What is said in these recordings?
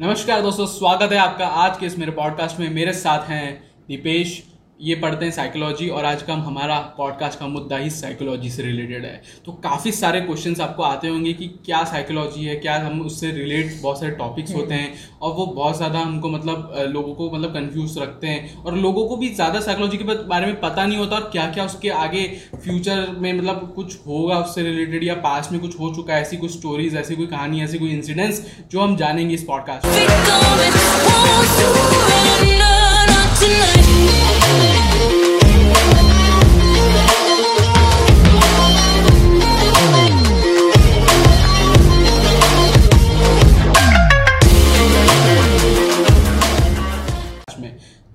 नमस्कार दोस्तों, स्वागत है आपका आज के इस मेरे पॉडकास्ट में। मेरे साथ हैं दीपेश ये पढ़ते हैं साइकोलॉजी और आज का हमारा पॉडकास्ट का मुद्दा ही साइकोलॉजी से रिलेटेड है। तो काफ़ी सारे क्वेश्चंस आपको आते होंगे कि क्या साइकोलॉजी है क्या हम उससे रिलेट बहुत सारे टॉपिक्स होते हैं और वो बहुत ज़्यादा हमको मतलब लोगों को मतलब कंफ्यूज रखते हैं और लोगों को भी ज़्यादा साइकोलॉजी के बारे में पता नहीं होता और क्या क्या उसके आगे फ्यूचर में मतलब कुछ होगा उससे रिलेटेड या पास्ट में कुछ हो चुका है ऐसी कुछ स्टोरीज ऐसी कोई कहानी ऐसी कोई इंसिडेंट्स जो हम जानेंगे इस पॉडकास्ट में।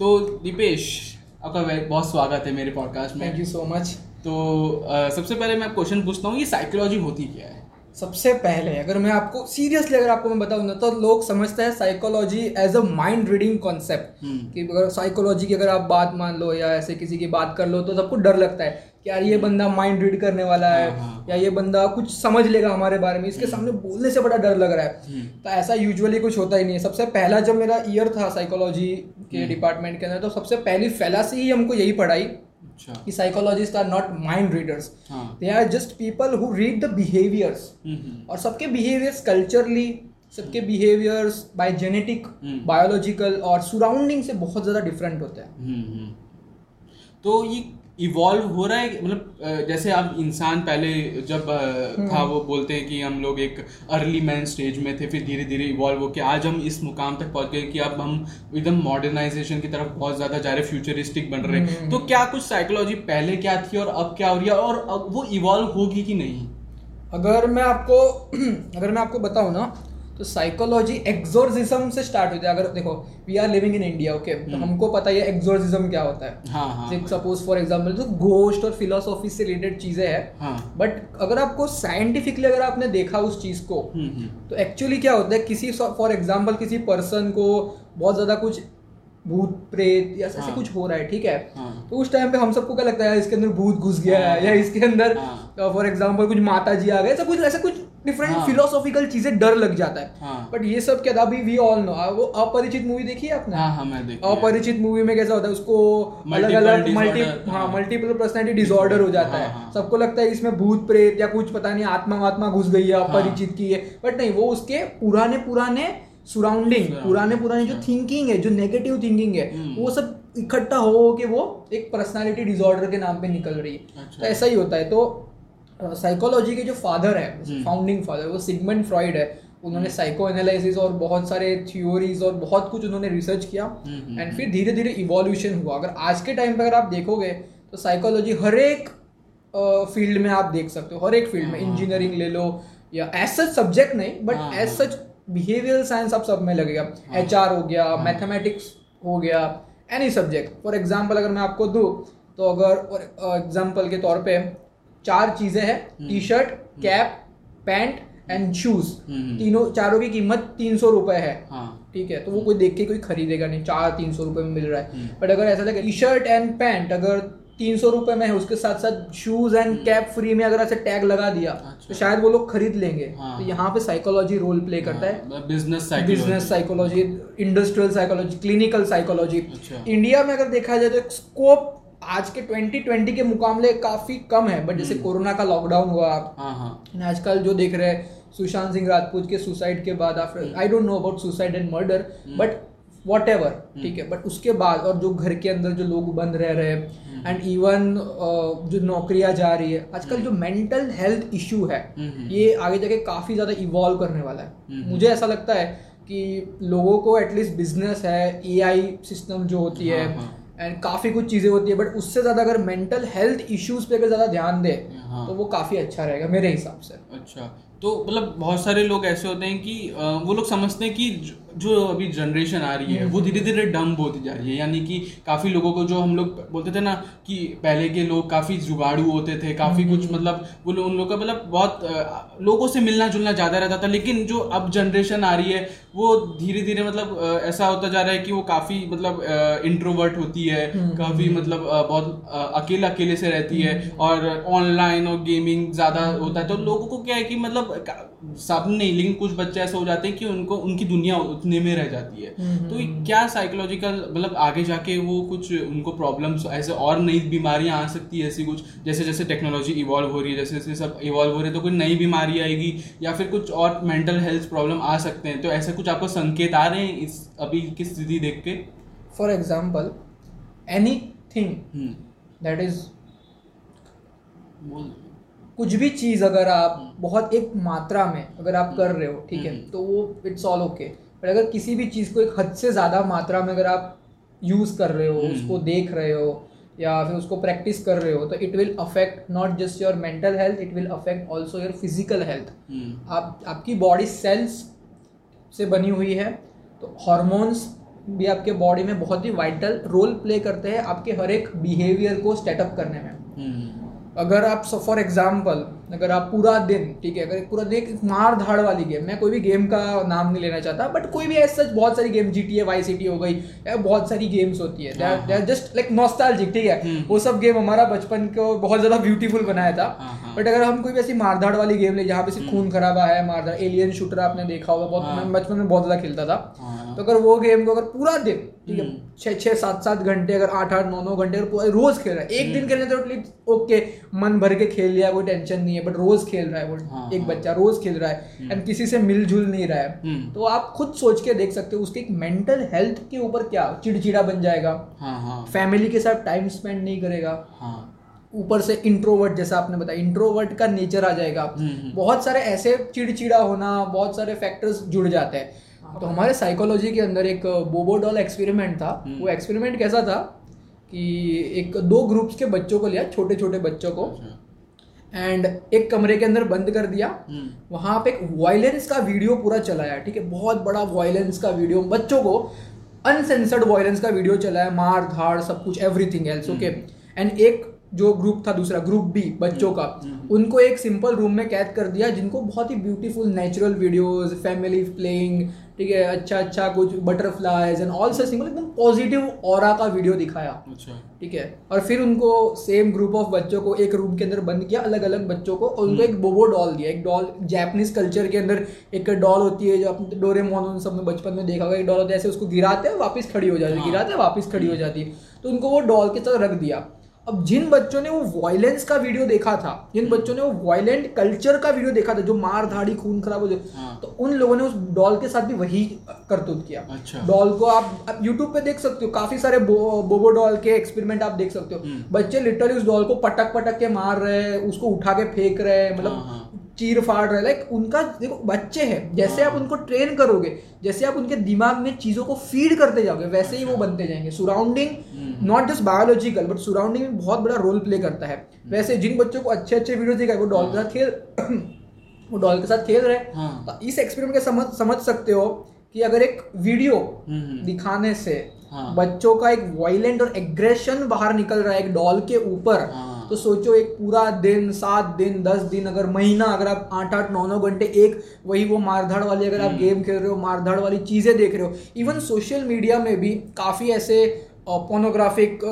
तो दीपेश आपका बहुत स्वागत है मेरे पॉडकास्ट में। थैंक यू सो मच तो आ, सबसे पहले मैं आपको पूछता हूँ ये साइकोलॉजी होती क्या है? सबसे पहले अगर मैं आपको सीरियसली अगर आपको मैं बताऊँ ना तो लोग समझते हैं psychology as a mind reading concept कि अगर साइकोलॉजी की अगर आप बात मान लो या ऐसे किसी की बात कर लो तो सबको डर लगता है। कि यार ये बंदा माइंड रीड करने वाला है हाँ, हाँ। या ये बंदा कुछ समझ लेगा हमारे बारे में इसके हम्म। सामने बोलने से बड़ा डर लग रहा है हम्म। तो ऐसा यूजुअली कुछ होता ही नहीं है सबसे पहला जब मेरा ईयर था साइकोलॉजी के डिपार्टमेंट हम्म। के अंदर तो सबसे पहली फैला से ही हमको यही पढ़ाई अच्छा। कि psychologists are not mind readers they are just people who read the behaviours और सबके बिहेवियर्स कल्चरली सबके बिहेवियर्स बाय जेनेटिक बायोलॉजिकल और सराउंडिंग से बहुत ज़्यादा डिफरेंट होते हैं तो ये इवॉल्व हो रहा है मतलब जैसे अब इंसान पहले जब हम्म। था वो बोलते हैं कि हम लोग एक अर्ली मैन स्टेज में थे फिर धीरे धीरे इवॉल्व होकर आज हम इस मुकाम तक पहुँच गए कि अब हम एकदम मॉडर्नाइजेशन की तरफ़ बहुत ज़्यादा जा रहे फ्यूचरिस्टिक बन रहे हैं हम्म। तो क्या कुछ साइकोलॉजी पहले क्या थी और अब क्या हो रही है और अब वो इवॉल्व होगी कि नहीं अगर मैं आपको अगर मैं आपको बताऊँ ना तो साइकोलॉजी एक्सोर्सिज्म से स्टार्ट होती है अगर देखो we are living in India okay तो हम्म। हमको पता है एक्सोर्सिज्म क्या होता है सपोज़ फॉर एग्जांपल तो गोस्ट और फिलोसॉफी से रिलेटेड चीज़ें हैं बट हाँ. अगर आपको साइंटिफिकली अगर आपने देखा उस चीज़ को हम्म, हम्म। तो एक्चुअली क्या होता है किसी फॉर एग्ज़ाम्पल किसी पर्सन को बहुत ज़्यादा कुछ भूत प्रेत या ऐसे हाँ. कुछ हो रहा है ठीक है हाँ. तो उस टाइम पे हम सबको क्या लगता है इसके अंदर भूत घुस गया है हाँ। या इसके अंदर फॉर एग्ज़ाम्पल कुछ माता जी आ गए ऐसा कुछ ऐसा कुछ डिफरेंट फिलोसॉफिकल चीज़ें डर लग जाता है। बट ये सब क्या था? अभी वी ऑल नो वो अपरिचित मूवी देखी है आपने? अपरिचित मूवी में कैसा होता है? उसको अलग अलग मल्टी हाँ मल्टीपल पर्सनैलिटी डिसऑर्डर हो जाता है सबको लगता है इसमें भूत प्रेत या कुछ पता नहीं आत्मा आत्मा घुस गई है अपरिचित की है। बट नहीं वो उसके पुराने पुराने सराउंडिंग पुराने पुराने जो थिंकिंग है जो नेगेटिव थिंकिंग है हम्म। वो सब इकट्ठा हो के वो एक पर्सनालिटी डिसऑर्डर के नाम पे निकल रही है। अच्छा। तो ऐसा ही होता है। तो साइकोलॉजी के जो फादर है फाउंडिंग फादर वो सिगमेंट फ्रॉइड है। उन्होंने साइको हम्म। एनालिसिस और बहुत सारे थ्योरीज और बहुत कुछ उन्होंने रिसर्च किया। एंड हम्म, फिर धीरे धीरे इवोल्यूशन हुआ। अगर आज के टाइम पे अगर आप देखोगे तो साइकोलॉजी हर एक फ़ील्ड में आप देख सकते हो। हर एक फ़ील्ड में इंजीनियरिंग हाँ, हाँ। ले लो या एज सच सब्जेक्ट नहीं but as such behavioural science आप सब में लगेगा एच हाँ। हो। गया मैथमेटिक्स हाँ। हो। गया एनी सब्जेक्ट फॉर एग्ज़ाम्पल अगर मैं आपको दूँ तो अगर एग्ज़ाम्पल के तौर पे चार चीज़ें हैं T shirt cap pant and shoes तीनों चारों की कीमत तीन सौ रुपए है। हाँ। ठीक है तो वो कोई देख के कोई खरीदेगा नहीं। चार तीन सौ रुपए में मिल रहा है। But hmm. अगर ऐसा लगे टी शर्ट एंड पैंट अगर तीन सौ रुपए में है उसके साथ साथ शूज़ एंड कैप फ्री में अगर ऐसे टैग लगा दिया अच्छा। तो शायद वो लोग खरीद लेंगे। हाँ। तो यहाँ पे साइकोलॉजी रोल प्ले करता है। Business business psychology industrial psychology clinical psychology India में अगर देखा जाए तो स्कोप आज के 2020 के मुकाबले काफ़ी कम है बट जैसे कोरोना हम्म। का लॉकडाउन हुआ हाँ, हाँ। आजकल जो देख रहे हैं सुशांत सिंह राजपूत के सुसाइड के बाद after I don't know about suicide and murder but whatever ठीक है बट उसके बाद और जो घर के अंदर जो लोग बंद रह रहे हैं एंड इवन uh, जो नौकरियाँ जा रही है आजकल हम्म। जो मेंटल हेल्थ इशू है हम्म, ये आगे जाके काफ़ी ज़्यादा इवॉल्व करने वाला है। मुझे ऐसा लगता है कि लोगों को एटलीस्ट बिज़नेस है एआई सिस्टम जो होती है। एंड। काफ़ी कुछ चीज़ें होती है बट उससे ज़्यादा अगर मेंटल हेल्थ इश्यूज़ पे अगर ज़्यादा ध्यान दे हाँ. तो वो काफ़ी अच्छा रहेगा मेरे हिसाब से अच्छा तो मतलब बहुत सारे लोग ऐसे होते हैं कि वो लोग समझते हैं कि जो अभी जनरेशन आ रही है वो धीरे धीरे डम होती जा रही है यानी कि काफ़ी लोगों को जो हम लोग बोलते थे ना कि पहले के लोग काफ़ी जुगाड़ू होते थे काफ़ी कुछ हम्म। मतलब वो उन लोगों का मतलब बहुत लोगों से मिलना जुलना ज़्यादा रहता था लेकिन जो अब जनरेशन आ रही है वो धीरे धीरे मतलब ऐसा होता जा रहा है कि वो काफ़ी मतलब इंट्रोवर्ट होती है हम्म। काफ़ी मतलब बहुत अकेले अकेले से रहती है और ऑनलाइन और गेमिंग ज़्यादा होता है तो लोगों को क्या है कि मतलब सब नहीं लेकिन कुछ बच्चे ऐसे हो जाते हैं कि उनको उनकी दुनिया उतने में रह जाती है। तो क्या साइकोलॉजिकल मतलब आगे जाके वो कुछ उनको प्रॉब्लम्स ऐसे और नई बीमारियाँ आ सकती है ऐसी कुछ? जैसे जैसे टेक्नोलॉजी इवॉल्व हो रही है जैसे जैसे सब इवॉल्व हो रही है तो कोई नई बीमारी आएगी या फिर कुछ और मेंटल हेल्थ प्रॉब्लम आ सकते हैं। तो ऐसे कुछ आपको संकेत आ रहे हैं इस अभी की स्थिति देख के? For example anything that is कुछ भी चीज़ अगर आप हम्म। बहुत एक मात्रा में अगर आप कर रहे हो ठीक है हम्म। तो वो इट्स ऑल ओके पर अगर किसी भी चीज़ को एक हद से ज़्यादा मात्रा में अगर आप यूज़ कर रहे हो हम्म। उसको देख रहे हो या फिर उसको प्रैक्टिस कर रहे हो तो it will affect not just your mental health it will affect also your physical health आप आपकी बॉडी सेल्स से बनी हुई है तो हॉर्मोन्स भी आपके बॉडी में बहुत ही वाइटल रोल प्ले करते हैं आपके हर एक बिहेवियर को स्टेटअप करने में अगर आप फॉर एग्ज़ाम्पल अगर आप पूरा दिन ठीक है अगर पूरा दिन मार धाड़ वाली गेम मैं कोई भी गेम का नाम नहीं लेना चाहता बट कोई भी ऐसा बहुत सारी game G T A Vice City हो गई बहुत सारी गेम्स होती है दे जस्ट लाइक नॉस्टैल्जिक ठीक है हम्म। वो सब गेम हमारा बचपन को बहुत ज़्यादा ब्यूटीफुल बनाया था बट हाँ, हाँ। अगर हम कोई भी ऐसी मारधाड़ वाली गेम ले जहाँ पे सिर्फ़ हम्म। खून खराबा है मारधाड़ एलियन शूटर आपने देखा होगा बहुत हाँ। बचपन में बहुत ज़्यादा खेलता था तो अगर वो गेम को अगर पूरा दिन ठीक है हम्म। छः छः सात सात घंटे अगर आठ आठ नौ नौ घंटे रोज खेल रहा है एक दिन खेलने तो एटलीस्ट ओके मन भर के खेल लिया कोई टेंशन नहीं है बट रोज खेल रहा है वो हाँ, एक हाँ, बच्चा रोज खेल रहा है एंड हम्म। किसी से मिलजुल नहीं रहा है। हम्म। तो आप खुद सोच के देख सकते हो उसके एक मेंटल हेल्थ के ऊपर क्या चिड़चिड़ा बन जाएगा। फैमिली हाँ, के साथ टाइम स्पेंड नहीं करेगा। ऊपर से इंट्रोवर्ट जैसा आपने बताया इंट्रोवर्ट का नेचर आ जाएगा। बहुत सारे ऐसे चिड़चिड़ा होना बहुत सारे फैक्टर्स जुड़ जाते हैं। तो हमारे साइकोलॉजी के अंदर एक बोबोडॉल एक्सपेरिमेंट था। वो एक्सपेरिमेंट कैसा था कि एक दो ग्रुप्स के बच्चों को लिया छोटे छोटे बच्चों को। एंड। एक कमरे के अंदर बंद कर दिया हम्म। वहाँ पे एक वायलेंस का वीडियो पूरा चलाया ठीक है बहुत बड़ा वायलेंस का वीडियो बच्चों को अनसेंसर्ड वायलेंस का वीडियो चलाया मार धाड़ सब कुछ एवरीथिंग एल्स ओके एंड एक जो ग्रुप था दूसरा ग्रुप बी बच्चों का हम्म, हम्म। उनको एक सिंपल रूम में कैद कर दिया जिनको बहुत ही beautiful natural videos family playing ठीक है अच्छा अच्छा कुछ बटरफ्लाईज एंड ऑल सिंपल एकदम पॉजिटिव और का वीडियो दिखाया। अच्छा। ठीक है और फिर उनको सेम ग्रुप ऑफ़ बच्चों को एक रूम के अंदर बंद किया अलग अलग बच्चों को और उनको हम्म। एक बोबो डॉल दिया एक डॉल जैपनीज कल्चर के अंदर एक डॉल होती है जो अपने डोरे मोन सब में बचपन में देखा होगा एक डॉल होता है ऐसे उसको गिराते हैं वापस खड़ी हो जाती है हाँ। गिराते हैं वापस खड़ी हो जाती है। तो उनको वो डॉल के तरह रख दिया। अब जिन बच्चों ने वो वॉयलेंस का वीडियो देखा था जिन हम्म। बच्चों ने वो वायलेंट कल्चर का वीडियो देखा था जो मार धाड़ी खून खराब हो जाए हाँ। तो उन लोगों ने उस डॉल के साथ भी वही करतूत किया अच्छा। डॉल को आप, आप यूट्यूब पे देख सकते हो काफ़ी सारे बो, बोबो डॉल के एक्सपेरिमेंट आप देख सकते हो हम्म। बच्चे लिटरली उस डॉल को पटक पटक के मार रहे हैं उसको उठा के फेंक रहे हैं मतलब हाँ, हाँ। चीर फाड़ रहे लाइक उनका देखो बच्चे हैं जैसे आप हाँ। उनको ट्रेन करोगे जैसे आप उनके दिमाग में चीज़ों को फ़ीड करते जाओगे वैसे ही वो अच्छा। बनते जाएँगे surrounding not just biological but surrounding में बहुत बड़ा रोल प्ले करता है हम्म। वैसे जिन बच्चों को अच्छे अच्छे वीडियो दिखाए वो डॉल के साथ खेल वो डॉल के साथ खेल रहे हैं हाँ। तो इस एक्सपेरिमेंट के समझ समझ सकते हो कि अगर एक वीडियो हम्म, हम्म। दिखाने से हाँ। बच्चों का एक वायलेंट और एग्रेशन बाहर निकल रहा है एक डॉल के ऊपर हाँ। तो सोचो एक पूरा दिन सात दिन दस दिन अगर महीना अगर आप आठ आठ नौ नौ घंटे एक वही वो मारधाड़ वाली अगर आप गेम हम्म। खेल रहे हो मारधाड़ वाली चीज़ें देख रहे हो इवन सोशल मीडिया में भी काफ़ी ऐसे पोर्नोग्राफिक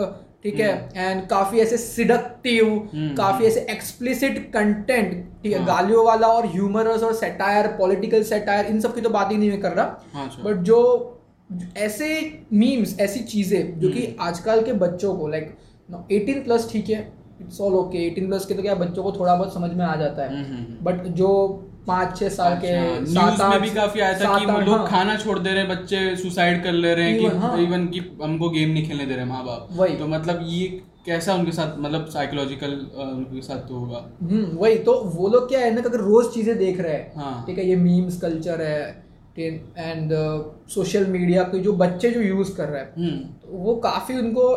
ठीक है एंड हम्म। काफ़ी ऐसे सिडक्टिव हम्म। काफ़ी ऐसे एक्सप्लिसिट कंटेंट ठीक है हाँ। गालियों वाला और ह्यूमरस और सेटायर पॉलिटिकल सेटायर इन सब की तो बात ही नहीं मैं कर रहा बट हाँ, अच्छा। जो ऐसे मीम्स ऐसी चीज़ें जो कि आजकल के बच्चों को लाइक एटीन प्लस ठीक है it's all okay eighteen plus के तो क्या बच्चों को थोड़ा बहुत समझ में आ जाता है बट हम्म, हम्म, हम्म। जो पाँच छह साल के अच्छा, सात में भी काफ़ी आया था कि लोग हाँ। खाना छोड़ दे रहे हैं बच्चे सुसाइड कर ले रहे हैं कि इवन हाँ। की हमको गेम नहीं खेलने दे रहे माँ बाप वही तो मतलब ये कैसा उनके साथ मतलब साइकोलॉजिकल उनके साथ तो होगा हम्म वही तो वो लोग क्या है ना अगर रोज चीज़ें देख रहे हैं हाँ। ठीक है ये मीम्स कल्चर है एंड सोशल मीडिया के जो बच्चे जो यूज़ कर रहे हैं तो वो काफ़ी उनको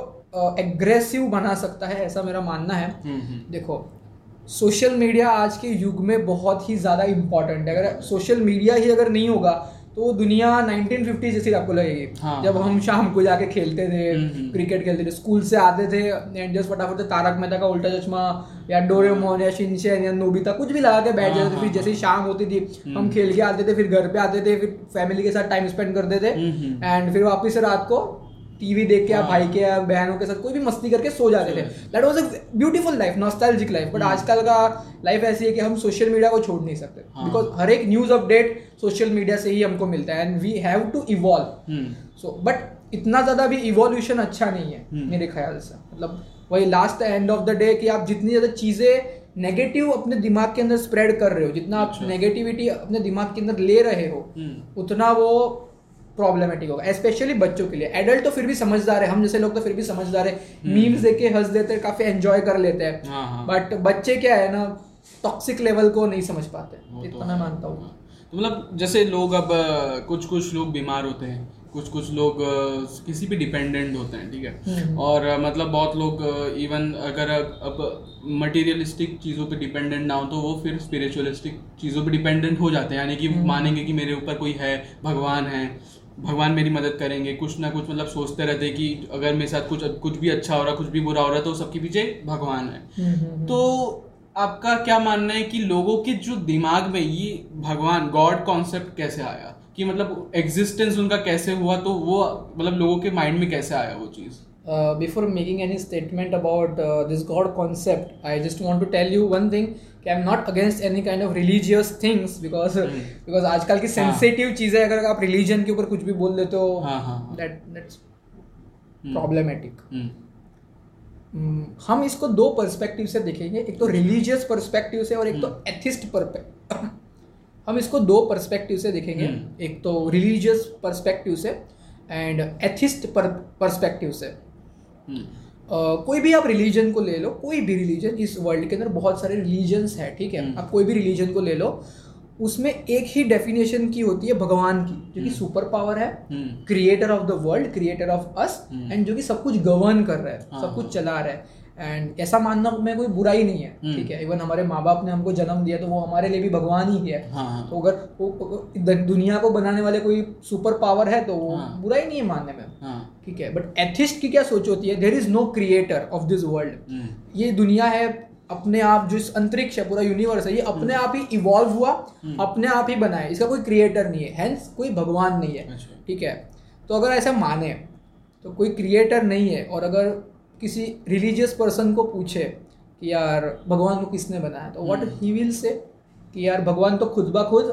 एग्रेसिव बना सकता है ऐसा मेरा मानना है। हम्म, हम्म। देखो सोशल मीडिया आज के युग में बहुत ही ज़्यादा इंपॉर्टेंट है। अगर सोशल मीडिया ही अगर नहीं होगा तो दुनिया 1950 जैसी आपको लगेगी। हाँ, जब हम शाम को जाके खेलते थे क्रिकेट हम्म, खेलते थे स्कूल से आते थे एंड जस्ट फटाफट तारक मेहता का उल्टा चश्मा या डोरेमोन या शिनचैन या नोबिता कुछ भी लगा के बैठ जाते थे। हाँ, फिर हाँ, जैसे शाम होती थी हम खेल के आते थे फिर घर पे आते थे फिर फैमिली के साथ टाइम स्पेंड करते थे। एंड फिर वापिस रात को टीवी देख के या हाँ। भाई के या बहनों के साथ कोई भी मस्ती करके सो जाते थे that was a beautiful life nostalgic life but आजकल का लाइफ ऐसी है कि हम सोशल मीडिया को छोड़ नहीं सकते बिकॉज़ हाँ। हर एक न्यूज़ अपडेट सोशल मीडिया से ही हमको मिलता है and we have to evolve so but इतना ज़्यादा भी इवोल्यूशन अच्छा नहीं है हम्म। मेरे ख्याल से मतलब वही last end of the day कि आप जितनी ज़्यादा चीज़ें नेगेटिव अपने दिमाग के अंदर स्प्रेड कर रहे हो जितना आप नेगेटिविटी अच्छा। अपने दिमाग के अंदर ले रहे हो हम्म। उतना वो प्रॉब्लमेटिक होगा स्पेशली बच्चों के लिए एडल्ट तो फिर भी समझदार है हम जैसे लोग तो फिर भी समझदार है मीम्स। देखे हंस देते हैं काफ़ी एंजॉय कर लेते हैं बट हाँ, हाँ। बच्चे क्या है ना टॉक्सिक लेवल को नहीं समझ पाते इतना तो मैं मानता हूँ तो मतलब जैसे लोग अब कुछ कुछ लोग बीमार होते हैं कुछ कुछ लोग किसी पे डिपेंडेंट होते हैं ठीक है हम्म। और मतलब बहुत लोग इवन अगर अब मटेरियलिस्टिक चीज़ों पे डिपेंडेंट ना हो तो वो फिर स्पिरिचुअलिस्टिक चीज़ों पे डिपेंडेंट हो जाते हैं यानी कि हम्म। मानेंगे कि मेरे ऊपर कोई है भगवान है भगवान मेरी मदद करेंगे कुछ ना कुछ मतलब सोचते रहते कि अगर मेरे साथ कुछ कुछ भी अच्छा हो रहा कुछ भी बुरा हो रहा तो सबके पीछे भगवान है। हम्म, तो आपका क्या मानना है कि लोगों के जो दिमाग में ये भगवान गॉड कॉन्सेप्ट कैसे आया? कि मतलब एग्जिस्टेंस उनका कैसे हुआ तो वो मतलब लोगों के माइंड में कैसे आया वो चीज़? Before making any statement about this god concept I just want to tell you one thing कि I am not against any kind of religious things because because आजकल की सेंसिटिव हाँ. चीज़ें अगर आप रिलीजन के ऊपर कुछ भी बोल देते हो दैट दैट्स प्रॉब्लमेटिक हम इसको दो पर्सपेक्टिव से देखेंगे एक तो रिलीजियस पर्सपेक्टिव से और एक तो एथिस्ट hmm. परस्पेक्टिव हम इसको दो पर्सपेक्टिव से देखेंगे hmm. एक तो रिलीजियस पर्सपेक्टिव से एंड एथिस्ट पर्सपेक्टिव से hmm. Uh, कोई भी आप रिलीजन को ले लो कोई भी रिलीजन इस वर्ल्ड के अंदर बहुत सारे रिलीजन्स है ठीक है? आप कोई भी रिलीजन को ले लो उसमें एक ही डेफिनेशन की होती है भगवान की जो कि सुपर पावर है creator of the world creator of us and जो कि सब कुछ गवर्न कर रहा है हाँ, सब कुछ हाँ। चला रहा है। एंड ऐसा मानना में कोई बुराई नहीं है हम्म। ठीक है? इवन हमारे माँ बाप ने हमको जन्म दिया तो वो हमारे लिए भी भगवान ही है। हाँ, हाँ। तो अगर वो दुनिया को बनाने वाले कोई सुपर पावर है तो वो हाँ, बुराई नहीं है मानने में। हाँ, ठीक है बट एथिस्ट की क्या सोच होती है? There is no creator of this world ये दुनिया है अपने आप जो इस अंतरिक्ष है पूरा यूनिवर्स है ये अपने हम्म। आप ही इवॉल्व हुआ हम्म। अपने आप ही बना है। इसका कोई क्रिएटर नहीं है। हैंस कोई भगवान नहीं है। अच्छा। ठीक है? तो अगर ऐसा माने तो कोई क्रिएटर नहीं है और अगर किसी रिलीजियस पर्सन को पूछे कि यार भगवान को किसने बनाया तो व्हाट ही विल से कि यार भगवान तो खुद ब खुद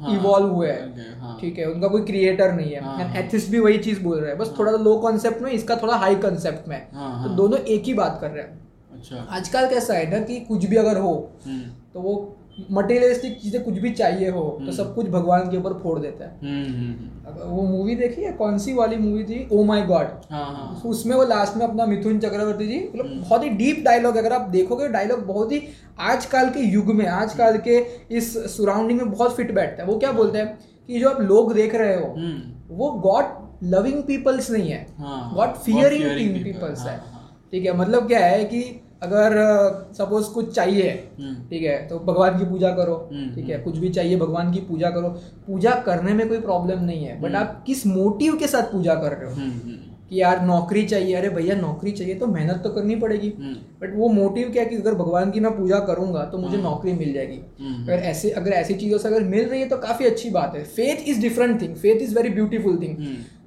इवॉल्व हाँ, हुए हैं। हाँ, ठीक है उनका कोई क्रिएटर नहीं है। हाँ, एथिस भी वही चीज़ बोल रहे हैं। बस थोड़ा लो कॉन्सेप्ट में इसका थोड़ा हाई कॉन्सेप्ट में। हाँ, तो दोनों एक ही बात कर रहे हैं। अच्छा। आजकल कैसा है ना कि कुछ भी अगर हो हम्म। तो वो मटेरियलिस्टिक चीज़ें कुछ भी चाहिए हो तो हम्म। सब कुछ भगवान के ऊपर फोड़ देता है। हम्म, वो मूवी देखी है? कौन सी वाली मूवी थी? ओ माई गॉड उसमें वो लास्ट में अपना मिथुन चक्रवर्ती जी मतलब बहुत ही डीप डायलॉग अगर आप देखोगे डायलॉग बहुत ही आजकल के युग में आजकल के इस सराउंडिंग में बहुत फिट बैठता है। वो क्या बोलते हैं कि जो आप लोग देख रहे हो वो गॉड लविंग पीपल्स नहीं है। गॉड फियरिंग पीपल्स है। ठीक है मतलब क्या है कि अगर सपोज़ कुछ चाहिए हम्म। ठीक है तो भगवान की पूजा करो हम्म, ठीक है हम्म। कुछ भी चाहिए भगवान की पूजा करो। पूजा करने में कोई प्रॉब्लम नहीं है बट आप किस मोटिव के साथ पूजा कर रहे हो? कि यार नौकरी चाहिए अरे भैया नौकरी चाहिए तो मेहनत तो करनी पड़ेगी। बट वो मोटिव क्या है कि अगर भगवान की मैं पूजा करूँगा तो मुझे नौकरी मिल जाएगी। अगर ऐसे अगर ऐसी चीज़ों से अगर मिल रही है तो काफ़ी अच्छी बात है। Faith is different thing faith is very beautiful thing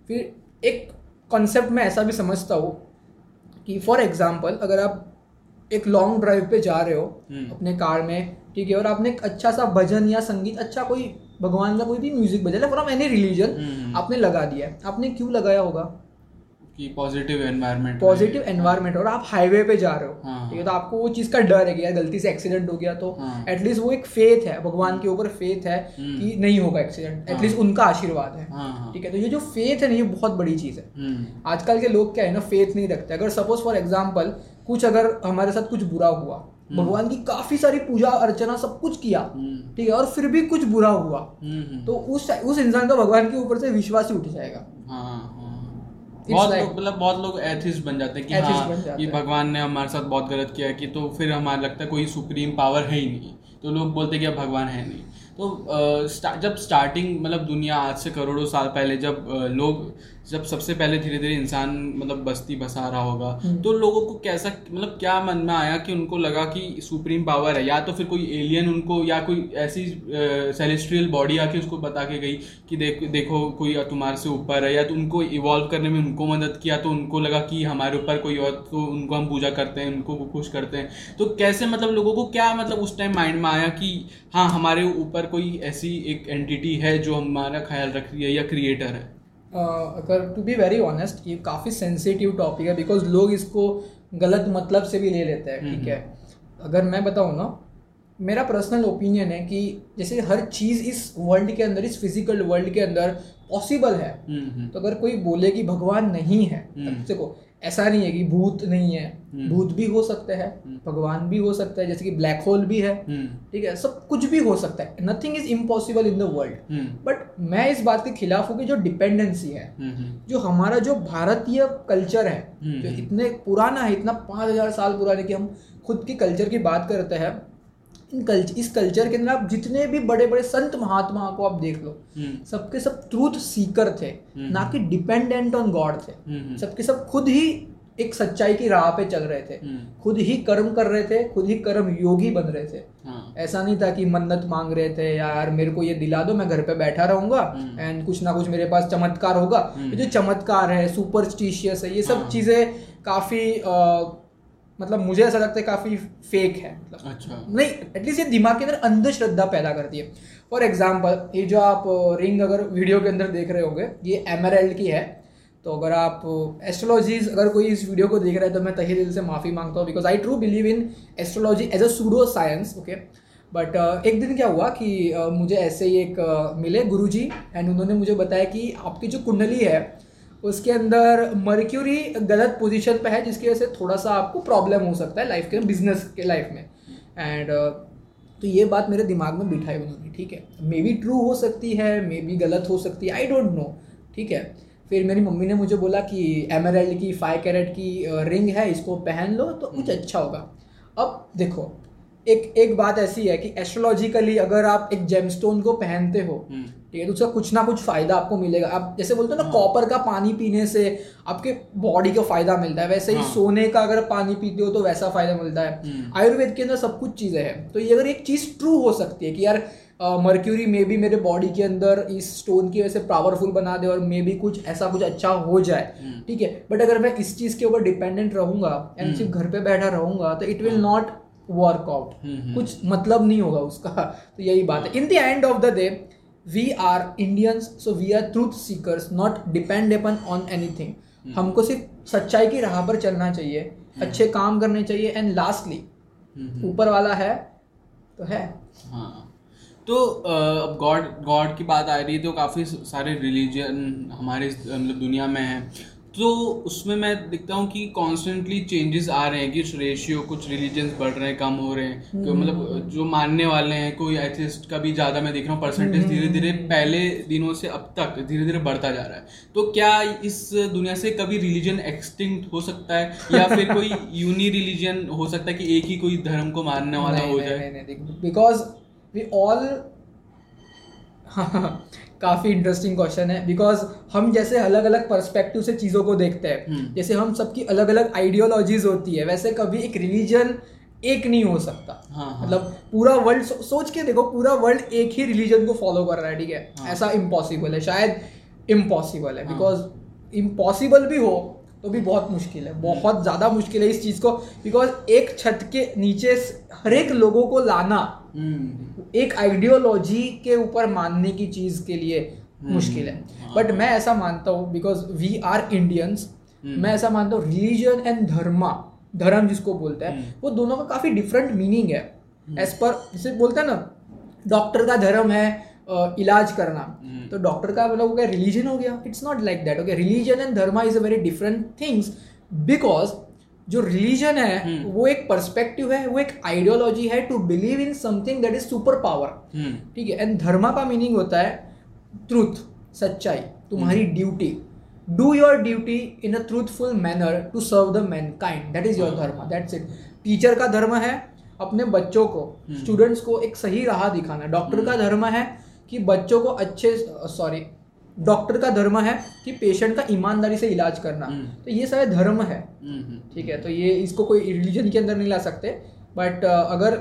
फिर एक कॉन्सेप्ट में ऐसा भी समझता हूँ कि फॉर एग्ज़ाम्पल अगर आप एक लॉन्ग ड्राइव पे जा रहे हो हम्म। अपने कार में ठीक है? और आपने एक अच्छा सा भजन या संगीत अच्छा कोई भगवान का कोई भी म्यूज़िक बजा फ्रॉम एनी रिलीजन आपने लगा दिया है। आपने क्यों लगाया होगा? कि पॉजिटिव एनवायरनमेंट पॉजिटिव एनवायरनमेंट और आप हाईवे पे जा रहे हो हाँ, ठीक है? तो आपको वो चीज़ का डर है कि यार गलती से एक्सीडेंट हो गया तो एटलीस्ट हाँ, वो एक फेथ है भगवान के ऊपर फेथ है हम्म। कि नहीं होगा एक्सीडेंट एटलीस्ट हाँ। उनका आशीर्वाद है ठीक है? तो ये जो फेथ है ना ये बहुत बड़ी चीज़ है। हम्म। आजकल के लोग क्या है ना फेथ नहीं रखते। अगर सपोज़ फॉर एग्ज़ाम्पल कुछ अगर हमारे साथ कुछ बुरा हुआ हम्म। भगवान की काफ़ी सारी पूजा अर्चना सब कुछ किया हम्म। ठीक है और फिर भी कुछ बुरा हुआ हम्म, तो उस उस इंसान का भगवान के ऊपर से विश्वास ही उठ जाएगा हाँ, हाँ। बहुत लोग मतलब बहुत लोग एथिस्ट बन जाते हैं कि हाँ ये भगवान ने हमारे साथ बहुत गलत किया कि तो फिर हमारा लगता है कोई सुप्रीम पावर है ही नहीं तो लोग बोलते हैं कि अब भगवान है नहीं तो जब स्टार्टिंग मतलब दुनिया आज से करोड़ों साल पहले जब लोग जब सबसे पहले धीरे धीरे इंसान मतलब बस्ती बसा रहा होगा हम्म। तो लोगों को कैसा मतलब क्या मन में आया कि उनको लगा कि सुप्रीम पावर है? या तो फिर कोई एलियन उनको या कोई ऐसी सेलेस्ट्रियल बॉडी आके उसको बता के गई कि देख देखो कोई तुम्हारे से ऊपर है या तो उनको इवॉल्व करने में उनको मदद किया तो उनको लगा कि हमारे ऊपर कोई और तो उनको हम पूजा करते हैं उनको खुश करते हैं। तो कैसे मतलब लोगों को क्या मतलब उस टाइम माइंड में आया कि हाँ हमारे ऊपर कोई ऐसी एक एंटिटी है जो हमारा ख्याल रख रही है या क्रिएटर है? अगर टू बी वेरी ऑनेस्ट ये काफ़ी सेंसिटिव टॉपिक है बिकॉज़ लोग इसको गलत मतलब से भी ले लेते हैं ठीक है। अगर मैं बताऊँ ना मेरा पर्सनल ओपिनियन है कि जैसे हर चीज़ इस वर्ल्ड के अंदर इस फ़िज़िकल वर्ल्ड के अंदर पॉसिबल है। हम्म, हम्म। तो अगर कोई बोले कि भगवान नहीं है देखो ऐसा नहीं है कि भूत नहीं है। हम्म। भूत भी हो सकते हैं हम्म। भगवान भी हो सकता है जैसे कि ब्लैक होल भी है। हम्म। ठीक है सब कुछ भी हो सकता है। Nothing is impossible in the world but मैं इस बात के खिलाफ हूँ कि जो डिपेंडेंसी है जो हमारा जो भारतीय कल्चर है जो इतने पुराना है इतना पाँच हज़ार साल पुराने की हम खुद की कल्चर की बात करते हैं इन कल्चर इस कल्चर के अंदर आप जितने भी बड़े बड़े संत महात्मा को आप देख लो हम्म। सबके सब ट्रूथ सीकर थे हम्म। ना कि डिपेंडेंट ऑन गॉड थे हम्म, सबके सब खुद ही एक सच्चाई की राह पे चल रहे थे खुद ही कर्म कर रहे थे खुद ही कर्म योगी बन रहे थे हाँ। ऐसा नहीं था कि मन्नत मांग रहे थे यार मेरे को ये दिला दो मैं घर पे बैठा रहूँगा एंड कुछ ना कुछ मेरे पास चमत्कार होगा जो चमत्कार है सुपरस्टिशियस है ये सब हाँ। चीज़ें काफ़ी मतलब मुझे ऐसा लगता है काफ़ी फेक है। मतलब अच्छा। नहीं एटलीस्ट ये दिमाग के अंदर अंधश्रद्धा पैदा करती है। फॉर एग्ज़ाम्पल ये जो आप रिंग अगर वीडियो के अंदर देख रहे होंगे ये एमरल्ड की है। तो अगर आप एस्ट्रोलॉजीज अगर कोई इस वीडियो को देख रहा है तो मैं तहे दिल से माफ़ी माँगता हूँ because I true believe in astrology as a pseudo science okay but एक दिन क्या हुआ कि uh, मुझे ऐसे ही एक uh, मिले गुरुजी एंड उन्होंने मुझे बताया कि आपकी जो कुंडली है उसके अंदर मर्क्यूरी गलत पोजीशन पे है जिसकी वजह से थोड़ा सा आपको प्रॉब्लम हो सकता है लाइफ के बिज़नेस के लाइफ में। एंड uh, तो ये बात मेरे दिमाग में बिठाई उन्होंने ठीक है? मे बी ट्रू हो सकती है मे बी गलत हो सकती है आई डोंट नो ठीक है? फिर मेरी मम्मी ने मुझे बोला कि एमरल्ड की फाइव कैरेट की रिंग uh, है इसको पहन लो तो कुछ अच्छा होगा। अब देखो एक एक बात ऐसी है कि एस्ट्रोलॉजिकली अगर आप एक जेमस्टोन को पहनते हो हम्म। ठीक है? तो उसका कुछ ना कुछ फ़ायदा आपको मिलेगा। आप जैसे बोलते हो ना कॉपर हाँ। का पानी पीने से आपके बॉडी को फ़ायदा मिलता है। वैसे ही हाँ। सोने का अगर पानी पीते हो तो वैसा फ़ायदा मिलता है। हम्म। आयुर्वेद के अंदर सब कुछ चीज़ें हैं। तो ये अगर एक चीज़ ट्रू हो सकती है कि यार मर्क्यूरी मे भी मेरे बॉडी के अंदर इस स्टोन की वजह से पावरफुल बना दे और मे भी कुछ ऐसा कुछ अच्छा हो जाए। हम्म। ठीक है? बट अगर मैं इस चीज़ के ऊपर डिपेंडेंट रहूँगा एंड सिर्फ़ घर पे बैठा रहूँगा तो इट विल नॉट वर्कआउट कुछ मतलब नहीं होगा उसका। तो यही बात है। In the end of the day we are Indians so we are truth seekers not depend upon on anything हमको सिर्फ़ सच्चाई की राह पर चलना चाहिए hmm. अच्छे काम करने चाहिए एंड लास्टली hmm. ऊपर वाला है तो है। हाँ। तो अब गॉड गॉड की बात आ रही है तो काफ़ी सारे रिलीजन हमारे मतलब दुनिया में है। तो उसमें मैं देखता हूँ कि कॉन्स्टेंटली चेंजेस आ रहे हैं कि रेशियो कुछ रिलीजन्स बढ़ रहे हैं कम हो रहे हैं। हम्म। मतलब जो मानने वाले हैं कोई एथिस्ट का भी ज़्यादा मैं देख रहा हूँ परसेंटेज धीरे धीरे पहले दिनों से अब तक धीरे धीरे बढ़ता जा रहा है। तो क्या इस दुनिया से कभी रिलीजन एक्सटिंक्ट हो सकता है? या फिर कोई यूनि रिलीजन हो सकता है कि एक ही कोई धर्म को मानने वाला हो जाए? बिकॉज़ वी ऑल काफ़ी इंटरेस्टिंग क्वेश्चन है बिकॉज़ हम जैसे अलग अलग पर्सपेक्टिव से चीज़ों को देखते हैं हम्म। जैसे हम सबकी अलग अलग आइडियोलॉजीज होती है वैसे कभी एक रिलीजन एक नहीं हो सकता हाँ, हाँ. मतलब पूरा वर्ल्ड सो, सोच के देखो पूरा वर्ल्ड एक ही रिलीजन को फॉलो कर रहा है ठीक है हाँ. ऐसा इम्पॉसिबल है शायद इम्पॉसिबल है बिकॉज़ हाँ। इम्पॉसिबल भी हो तो भी बहुत मुश्किल है बहुत ज़्यादा मुश्किल है इस चीज़ को बिकॉज़ एक छत के नीचे हर एक लोगों को लाना हम्म। एक आइडियोलॉजी के ऊपर मानने की चीज़ के लिए हम्म। मुश्किल है बट हाँ। मैं ऐसा मानता हूँ बिकॉज़ वी आर इंडियंस मैं ऐसा मानता हूँ रिलीजन एंड धर्मा धर्म जिसको बोलते हैं हम्म। वो दोनों का काफ़ी डिफरेंट मीनिंग है एज पर जैसे बोलते हैं ना डॉक्टर का धर्म है इलाज करना हम्म। तो डॉक्टर का मतलब क्या रिलीजन हो गया it's not like that okay religion and dharma is a very different things because जो रिलीजन है हम्म। वो एक पर्सपेक्टिव है वो एक आइडियोलॉजी है to believe in something that is super power ठीक है? एंड धर्मा का मीनिंग होता है ट्रूथ सच्चाई तुम्हारी duty do your duty in a truthful manner to serve the mankind that is your dharma. That's it teacher का धर्म है अपने बच्चों को स्टूडेंट्स को एक सही राह दिखाना। डॉक्टर का धर्म है कि बच्चों को अच्छे सॉरी डॉक्टर का धर्म है कि पेशेंट का ईमानदारी से इलाज करना। तो ये सारे धर्म है। ठीक है तो ये इसको कोई रिलीजन के अंदर नहीं ला सकते। बट अगर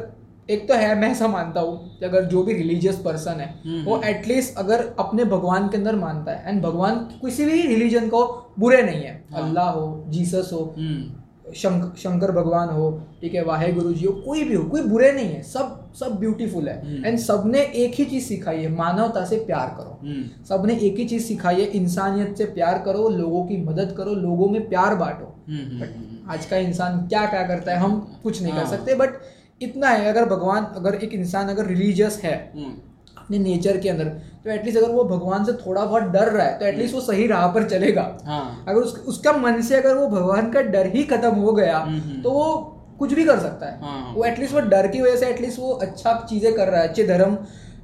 एक तो है मैं ऐसा मानता हूँ कि अगर जो भी रिलीजियस पर्सन है हम्म, वो एटलीस्ट हम्म। अगर अपने भगवान के अंदर मानता है। एंड भगवान किसी भी रिलीजन को बुरे नहीं है। हाँ। अल्लाह हो जीसस हो हम्म। शंक, शंकर भगवान हो ठीक है वाहे गुरु जी हो कोई भी हो कोई बुरे नहीं है सब सब ब्यूटीफुल है। एंड सबने एक ही चीज़ सिखाई है मानवता से प्यार करो। सबने एक ही चीज़ सिखाई है इंसानियत से प्यार करो लोगों की मदद करो लोगों में प्यार बांटो। बट आज का इंसान क्या क्या करता है हम कुछ नहीं कर हाँ। सकते बट इतना है अगर भगवान अगर एक इंसान अगर रिलीजियस है हम्म। अपने नेचर के अंदर तो एटलीस्ट अगर वो भगवान से थोड़ा बहुत डर रहा है तो एटलीस्ट वो सही राह पर चलेगा हाँ। अगर उस, उसका मन से अगर वो भगवान का डर ही खत्म हो गया हम्म, हम्म। तो वो कुछ भी कर सकता है हाँ। वो एटलीस्ट वो डर की वजह से एटलीस्ट वो अच्छा चीज़ें कर रहा है अच्छे धर्म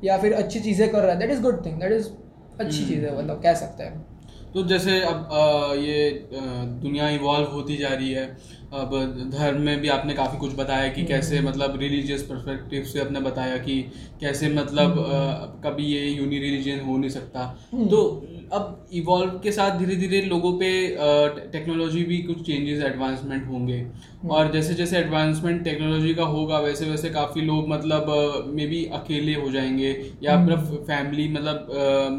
या फिर अच्छी चीज़ें कर रहा है that is good thing that is अच्छी चीज़ है मतलब कह सकते हैं तो जैसे अब आ, ये दुनिया इवॉल्व होती जा रही है अब धर्म में भी आपने काफ़ी कुछ बताया कि कैसे हम्म। मतलब रिलीजियस परस्पेक्टिव से आपने बताया कि कैसे मतलब आ, हम्म। कभी ये यूनि रिलीजन हो नहीं सकता हम्म। तो अब इवॉल्व के साथ धीरे धीरे लोगों पे टेक्नोलॉजी भी कुछ चेंजेस एडवांसमेंट होंगे। और जैसे जैसे एडवांसमेंट टेक्नोलॉजी का होगा वैसे वैसे काफ़ी लोग मतलब मे बी अकेले हो जाएँगे या अपना। फैमिली मतलब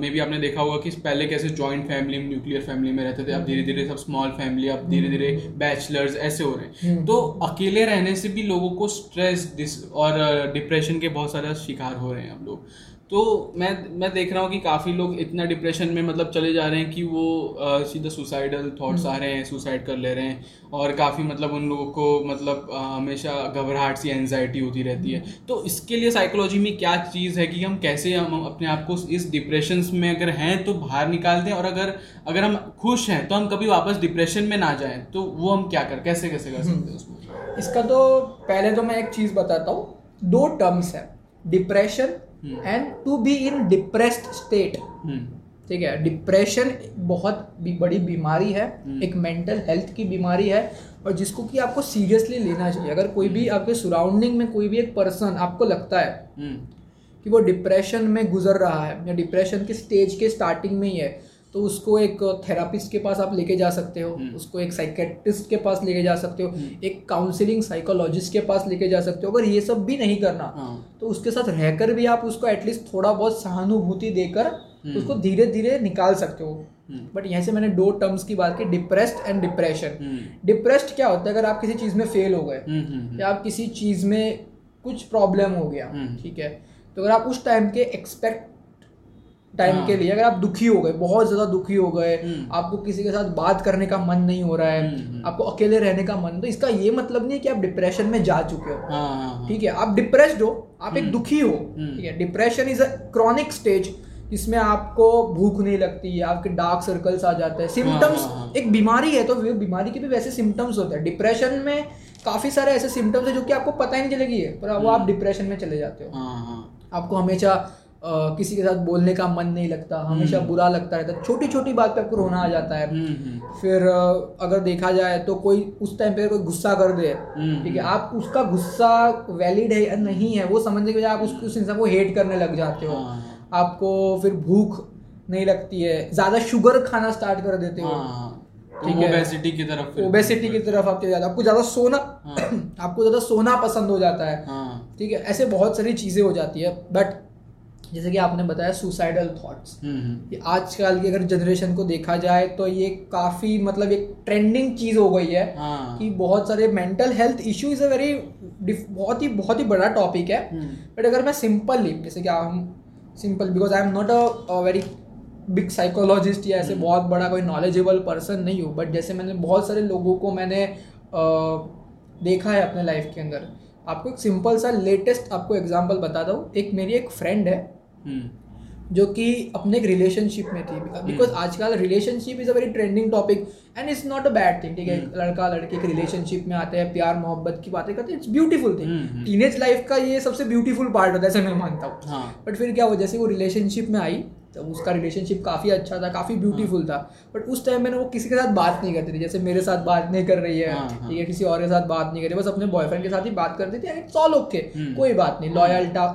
मे बी आपने देखा होगा कि पहले कैसे जॉइंट फैमिली न्यूक्लियर फैमिली में रहते थे अब धीरे धीरे सब स्मॉल फैमिली अब धीरे धीरे बैचलर्स ऐसे हो रहे हैं हम्म। तो अकेले रहने से भी लोगों को स्ट्रेस और डिप्रेशन के बहुत सारे शिकार हो रहे हैं हम लोग तो मैं मैं देख रहा हूँ कि काफ़ी लोग इतना डिप्रेशन में मतलब चले जा रहे हैं कि वो आ, सीधा सुसाइडल थॉट्स आ रहे हैं सुसाइड कर ले रहे हैं और काफ़ी मतलब उन लोगों को मतलब आ, हमेशा घबराहट सी एनजाइटी होती रहती है। तो इसके लिए साइकोलॉजी में क्या चीज़ है कि हम कैसे हम अपने आप को इस डिप्रेशन में अगर हैं तो बाहर निकाल दें और अगर अगर हम खुश हैं तो हम कभी वापस डिप्रेशन में ना जाएँ तो वो हम क्या कर कैसे कैसे कर सकते हैं उसको? इसका तो पहले तो मैं एक चीज़ बताता हूँ दो टर्म्स है depression and to be in depressed state ठीक है डिप्रेशन बहुत भी बड़ी बीमारी है hmm. एक मेंटल हेल्थ की बीमारी है और जिसको कि आपको सीरियसली लेना चाहिए अगर कोई भी hmm. आपके सराउंडिंग में कोई भी एक पर्सन आपको लगता है hmm. कि वो डिप्रेशन में गुजर रहा है या डिप्रेशन के स्टेज के स्टार्टिंग में ही है तो उसको एक थेरापिस्ट के पास आप लेके जा सकते हो हम्म। उसको एक साइकेट्रिस्ट के पास लेके जा सकते हो हम्म। एक काउंसलिंग साइकोलॉजिस्ट के पास लेके जा सकते हो अगर ये सब भी नहीं करना हाँ। तो उसके साथ रहकर भी आप उसको एटलीस्ट थोड़ा बहुत सहानुभूति देकर हम्म। उसको धीरे धीरे निकाल सकते हो बट यहाँ से मैंने दो टर्म्स की बात की डिप्रेस्ड एंड डिप्रेशन डिप्रेस्ड क्या होता है अगर आप किसी चीज़ में फेल हो गए या आप किसी चीज़ में कुछ प्रॉब्लम हो गया ठीक है तो अगर आप उस टाइम के एक्सपेक्ट टाइम हाँ। के लिए अगर आप दुखी हो गए बहुत ज़्यादा दुखी हो गए हम्म। आपको किसी के साथ बात करने का मन नहीं हो रहा है हम्म, हम्म। आपको अकेले रहने का मन तो इसका ये मतलब नहीं है कि आप डिप्रेशन में जा चुके हो। हाँ, हाँ, ठीक है आप डिप्रेस्ड हो आप एक दुखी हो ठीक है depression is a chronic stage जिसमें आपको भूख नहीं लगती आपके डार्क सर्कल्स आ जाते हैं सिम्टम्स एक बीमारी है तो बीमारी के भी वैसे सिम्टम्स होते हैं। डिप्रेशन में काफ़ी सारे ऐसे सिम्टम्स है जो कि आपको पता ही नहीं चलेगी है पर वो आप डिप्रेशन में चले जाते हो। आपको हमेशा किसी के साथ बोलने का मन नहीं लगता हमेशा हम्म। बुरा लगता रहता है। छोटी छोटी बात पे आपको रोना आ जाता है। हम्म, हम्म। फिर अगर देखा जाए तो कोई उस टाइम पे कोई गुस्सा कर दे। ठीक है आप उसका गुस्सा वैलिड है या नहीं है वो समझने के बजाय आप उस, उस इंसान को हेट करने लग जाते हो। हाँ। आपको फिर भूख नहीं लगती है। ज़्यादा शुगर खाना स्टार्ट कर देते हो। हाँ, हाँ। ठीक है। ओबेसिटी की तरफ़ ओबेसिटी की तरफ़ आप जाते आपको ज़्यादा सोना आपको ज़्यादा सोना पसंद हो जाता है। ठीक है ऐसे बहुत सारी चीज़ें हो जाती है। बट जैसे कि आपने बताया सुसाइडल थॉट्स ये आजकल की अगर जनरेशन को देखा जाए तो ये काफ़ी मतलब एक ट्रेंडिंग चीज़ हो गई है हाँ। कि बहुत सारे mental health issue is a very बहुत ही बहुत ही बड़ा टॉपिक है बट हम्म। अगर मैं सिंपली जैसे कि हम simple because I am not a very big psychologist या ऐसे हम्म। बहुत बड़ा कोई नॉलेजेबल पर्सन नहीं हूँ बट जैसे मैंने बहुत सारे लोगों को मैंने देखा है अपने लाइफ के अंदर आपको एक सिंपल सा लेटेस्ट आपको एग्जांपल बता हूँ एक मेरी एक फ्रेंड है जो कि अपने एक रिलेशनशिप में थी। Because hmm. आजकल relationship is a very trending topic and it's not a bad thing ठीक है? हम्म। लड़का लड़की के रिलेशनशिप में आते हैं प्यार मोहब्बत की बातें करते हैं it's beautiful thing teenage life का ये सबसे ब्यूटीफुल पार्ट होता है ऐसे मैं मानता हूँ। बट हाँ। फिर क्या हुआ? जैसे वो रिलेशनशिप में आई तो उसका रिलेशनशिप काफ़ी अच्छा था काफ़ी ब्यूटीफुल था। बट उस टाइम में वो किसी के साथ बात नहीं करती थी जैसे मेरे साथ बात नहीं कर रही है हाँ, हाँ। ठीक है? किसी और के साथ बात नहीं कर रही बस अपने बॉयफ्रेंड के साथ ही बात करती थी इट्स ऑल ओके कोई बात नहीं लॉयल्टा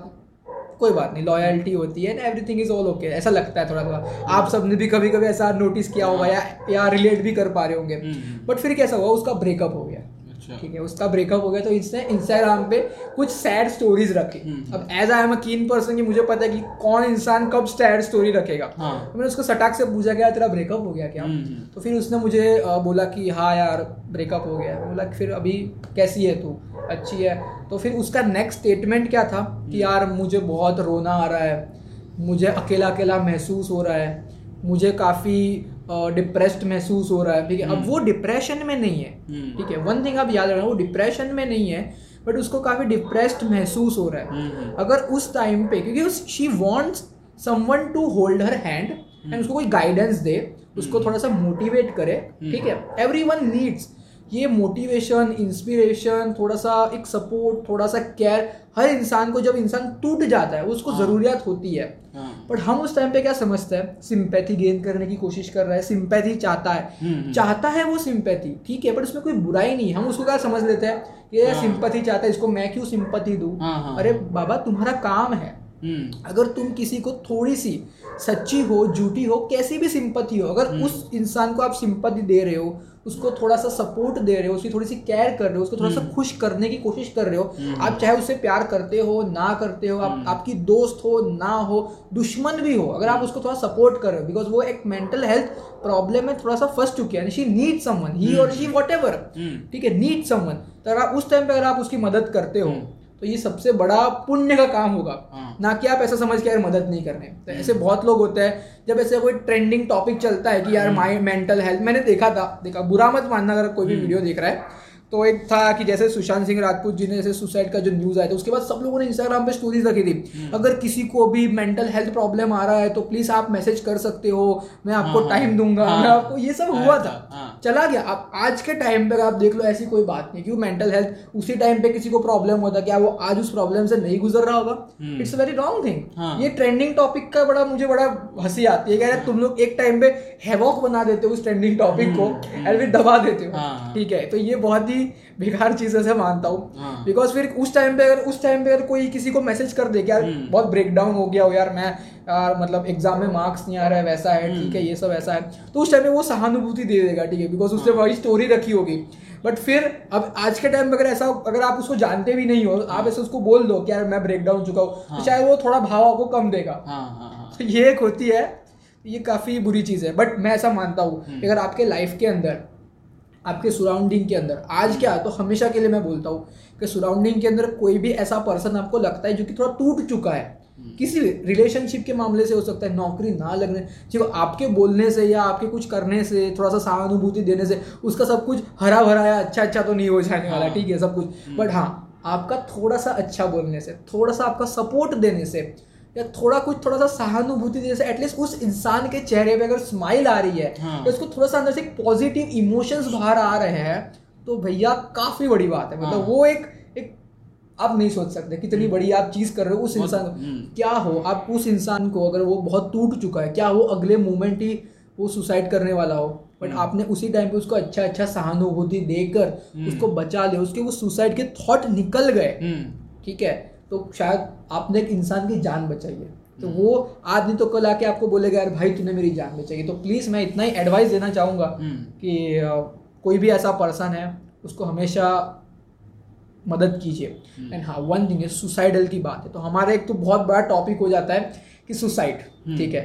कोई बात नहीं लॉयल्टी होती है एवरीथिंग इज़ ऑल ओके ऐसा लगता है थोड़ा थोड़ा आप सबने भी कभी कभी ऐसा नोटिस किया होगा या या रिलेट भी कर पा रहे होंगे। बट हम्म, फिर कैसा हुआ उसका ब्रेकअप हो गया। ठीक है उसका ब्रेकअप हो गया तो इसने इंस्टाग्राम पे कुछ सैड स्टोरीज रखी। हम्म। अब एज आई एम अ कीन पर्सन की मुझे पता है कि कौन इंसान कब सैड स्टोरी रखेगा। हाँ. तो मैंने उसको सटाक से पूछा क्या तेरा ब्रेकअप हो गया क्या? हम्म। तो फिर उसने मुझे बोला कि हाँ यार ब्रेकअप हो गया। बोला कि फिर अभी कैसी है तू? अच्छी है। तो फिर उसका नेक्स्ट स्टेटमेंट क्या था? कि यार मुझे बहुत रोना आ रहा है। मुझे अकेला अकेला महसूस हो रहा है। मुझे काफ़ी डिप्रेस्ड महसूस हो रहा है ठीक है? अब हम्म। वो डिप्रेशन में नहीं है हम्म। ठीक है? वन थिंग आप याद रखना वो डिप्रेशन में नहीं है बट उसको काफ़ी डिप्रेस्ड महसूस हो रहा है। हम्म, अगर उस टाइम पे क्योंकि उस she wants someone to hold her hand and उसको कोई गाइडेंस दे उसको थोड़ा सा मोटिवेट करे ठीक है? एवरी वन नीड्स ये मोटिवेशन इंस्पिरेशन थोड़ा सा एक सपोर्ट थोड़ा सा केयर हर इंसान को जब इंसान टूट जाता है उसको हाँ। जरूरियात होती है बट हाँ। हम उस टाइम पे क्या समझते हैं सिंपैथी गेन करने की कोशिश कर रहा है सिंपैथी चाहता है हम्म, हम्म। चाहता है वो सिंपैथी ठीक है बट उसमें कोई बुराई नहीं हम उसको क्या समझ लेते हैं ये सिंपैथी हाँ। चाहता है इसको मैं क्यों सिंपैथी दू अरे बाबा तुम्हारा काम है हम्म। अगर तुम किसी को थोड़ी सी सच्ची हो झूठी हो कैसी भी सिंपति हो अगर उस इंसान को आप सिंपति दे रहे हो उसको थोड़ा सा सपोर्ट दे रहे हो उसकी थोड़ी सी केयर कर रहे हो उसको थोड़ा सा हम्म। खुश करने की कोशिश कर रहे हो हम्म। आप चाहे उससे प्यार करते हो ना करते हो आप हम्म। आपकी दोस्त हो ना हो दुश्मन भी हो अगर आप उसको थोड़ा सपोर्ट कर रहे हो बिकॉज़ वो एक मेंटल हेल्थ प्रॉब्लम में थोड़ा सा फ़र्स्ट चुकी है शी नीड समवन ही और शी वॉट ठीक है नीड समवन तो अगर आप उस टाइम पे अगर आप उसकी मदद करते हो तो ये सबसे बड़ा पुण्य का काम होगा। हाँ। ना कि आप ऐसा समझ के यार मदद नहीं कर रहे तो ऐसे बहुत लोग होते हैं जब ऐसे कोई ट्रेंडिंग टॉपिक चलता है कि यार माई मेंटल हेल्थ मैंने देखा था देखा बुरा मत मानना अगर कोई भी वीडियो हम्म। देख रहा है। तो एक था कि जैसे सुशांत सिंह राजपूत जी ने जैसे सुसाइड का जो न्यूज़ आया था उसके बाद सब लोगों ने इंस्टाग्राम पे स्टोरीज रखी थी। हम्म। अगर किसी को भी मेंटल हेल्थ प्रॉब्लम आ रहा है तो प्लीज़ आप मैसेज कर सकते हो मैं आपको टाइम हाँ, हाँ। दूँगा। हाँ, मैं आपको ये सब हुआ था चला गया। आप आज के टाइम पे आप देख लो ऐसी कोई बात नहीं क्यों मेंटल हेल्थ उसी टाइम पे किसी को प्रॉब्लम होता क्या वो आज उस प्रॉब्लम से नहीं गुजर रहा होगा? इट्स वेरी रॉन्ग थिंग ये ट्रेंडिंग टॉपिक का बड़ा मुझे बड़ा हँसी आती है कह रहे तुम लोग एक टाइम पे हैवॉक बना देते हो उस ट्रेंडिंग टॉपिक को एंड हम्म, दबा देते हो। ठीक है तो ये बहुत ही बेकार चीज़ों से मानता हूँ बिकॉज़ हाँ। फिर उस टाइम पे अगर उस टाइम पे अगर कोई किसी को मैसेज कर दे कि यार हम्म। बहुत ब्रेक डाउन हो गया हो यार मैं यार मतलब एग्ज़ाम में मार्क्स नहीं आ रहा है वैसा है ठीक है हम्म। ये सब ऐसा है तो उस टाइम में वो सहानुभूति दे देगा ठीक है बिकॉज़ उससे हाँ। वही स्टोरी रखी होगी बट फिर अब आज के टाइम में अगर ऐसा अगर आप उसको जानते भी नहीं हो आप ऐसे उसको बोल दो कि यार मैं ब्रेक डाउन चुका हूँ तो हाँ। शायद वो थोड़ा भाव आपको कम देगा तो ये एक होती है ये काफ़ी बुरी चीज़ है बट मैं ऐसा मानता हूँ हम्म। अगर आपके लाइफ के अंदर आपके सराउंडिंग के अंदर आज क्या तो हमेशा के लिए मैं बोलता हूँ कि सराउंडिंग के अंदर कोई भी ऐसा पर्सन आपको लगता है जो कि थोड़ा टूट चुका है हम्म। किसी रिलेशनशिप के मामले से हो सकता है नौकरी ना लगने जो आपके बोलने से या आपके कुछ करने से थोड़ा सा सहानुभूति देने से उसका सब कुछ हरा भरा या अच्छा अच्छा तो नहीं हो जाने वाला हाँ। ठीक है सब कुछ बट हम्म। हाँ आपका थोड़ा सा अच्छा बोलने से थोड़ा सा आपका सपोर्ट देने से या थोड़ा कुछ थोड़ा सा सहानुभूति जैसे एटलीस्ट उस इंसान के चेहरे पे अगर स्माइल आ रही है हाँ. तो उसको थोड़ा सा अंदर से पॉजिटिव इमोशंस बाहर आ रहे हैं तो भैया काफ़ी बड़ी बात है मतलब हाँ. वो एक एक आप नहीं सोच सकते कितनी हम्म। बड़ी आप चीज़ कर रहे हो उस इंसान हम्म। क्या हो आप उस इंसान को अगर वो बहुत टूट चुका है क्या वो अगले मोमेंट ही वो सुसाइड करने वाला हो बट हम्म। आपने उसी टाइम पे उसको अच्छा अच्छा सहानुभूति देकर उसको बचा लिया उसके वो सुसाइड के थॉट निकल गए ठीक है तो शायद आपने एक इंसान की जान बचाई है। तो वो आज नहीं तो कल आके आपको बोलेगा यार भाई तूने मेरी जान बचाई तो प्लीज़ मैं इतना ही एडवाइस देना चाहूँगा हम्म। कि कोई भी ऐसा पर्सन है उसको हमेशा मदद कीजिए। And hmm. हाँ वन थिंग है सुसाइडल की बात है। तो हमारा एक तो बहुत बड़ा टॉपिक हो जाता है कि सुसाइड ठीक है?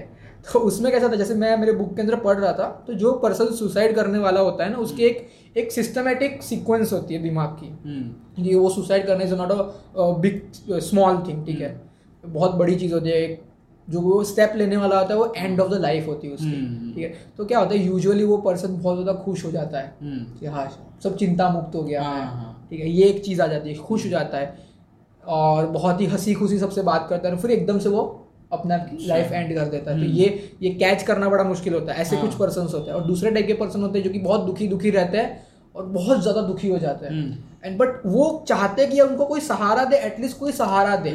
तो उसमें कैसा था जैसे मैं मेरे बुक के अंदर पढ़ रहा था तो जो पर्सन सुसाइड करने वाला होता है ना उसके एक एक सिस्टमेटिक सीक्वेंस होती है दिमाग की। हम्म। कि वो सुसाइड करने से not a big small thing ठीक है? हम्म। बहुत बड़ी चीज़ होती है जो वो स्टेप लेने वाला होता है वो एंड ऑफ़ द लाइफ होती है उसकी हम्म, ठीक है? तो क्या होता है यूजुअली वो पर्सन बहुत ज़्यादा खुश हो जाता है। कि हाँ सब चिंता मुक्त हो गया हाँ, है हाँ। ठीक है? ये एक चीज़ आ जाती है खुश हो जाता है। और बहुत ही हँसी खुशी सबसे बात करता है फिर एकदम से वो अपना लाइफ एंड कर देता है। तो ये ये कैच करना बड़ा मुश्किल होता है। ऐसे हाँ। कुछ पर्सन होते हैं और दूसरे टाइप के पर्सन होते हैं जो कि बहुत दुखी दुखी रहते हैं और बहुत ज़्यादा दुखी हो जाते हैं। एंड बट वो चाहते हैं कि उनको कोई सहारा दे एटलीस्ट कोई सहारा दे।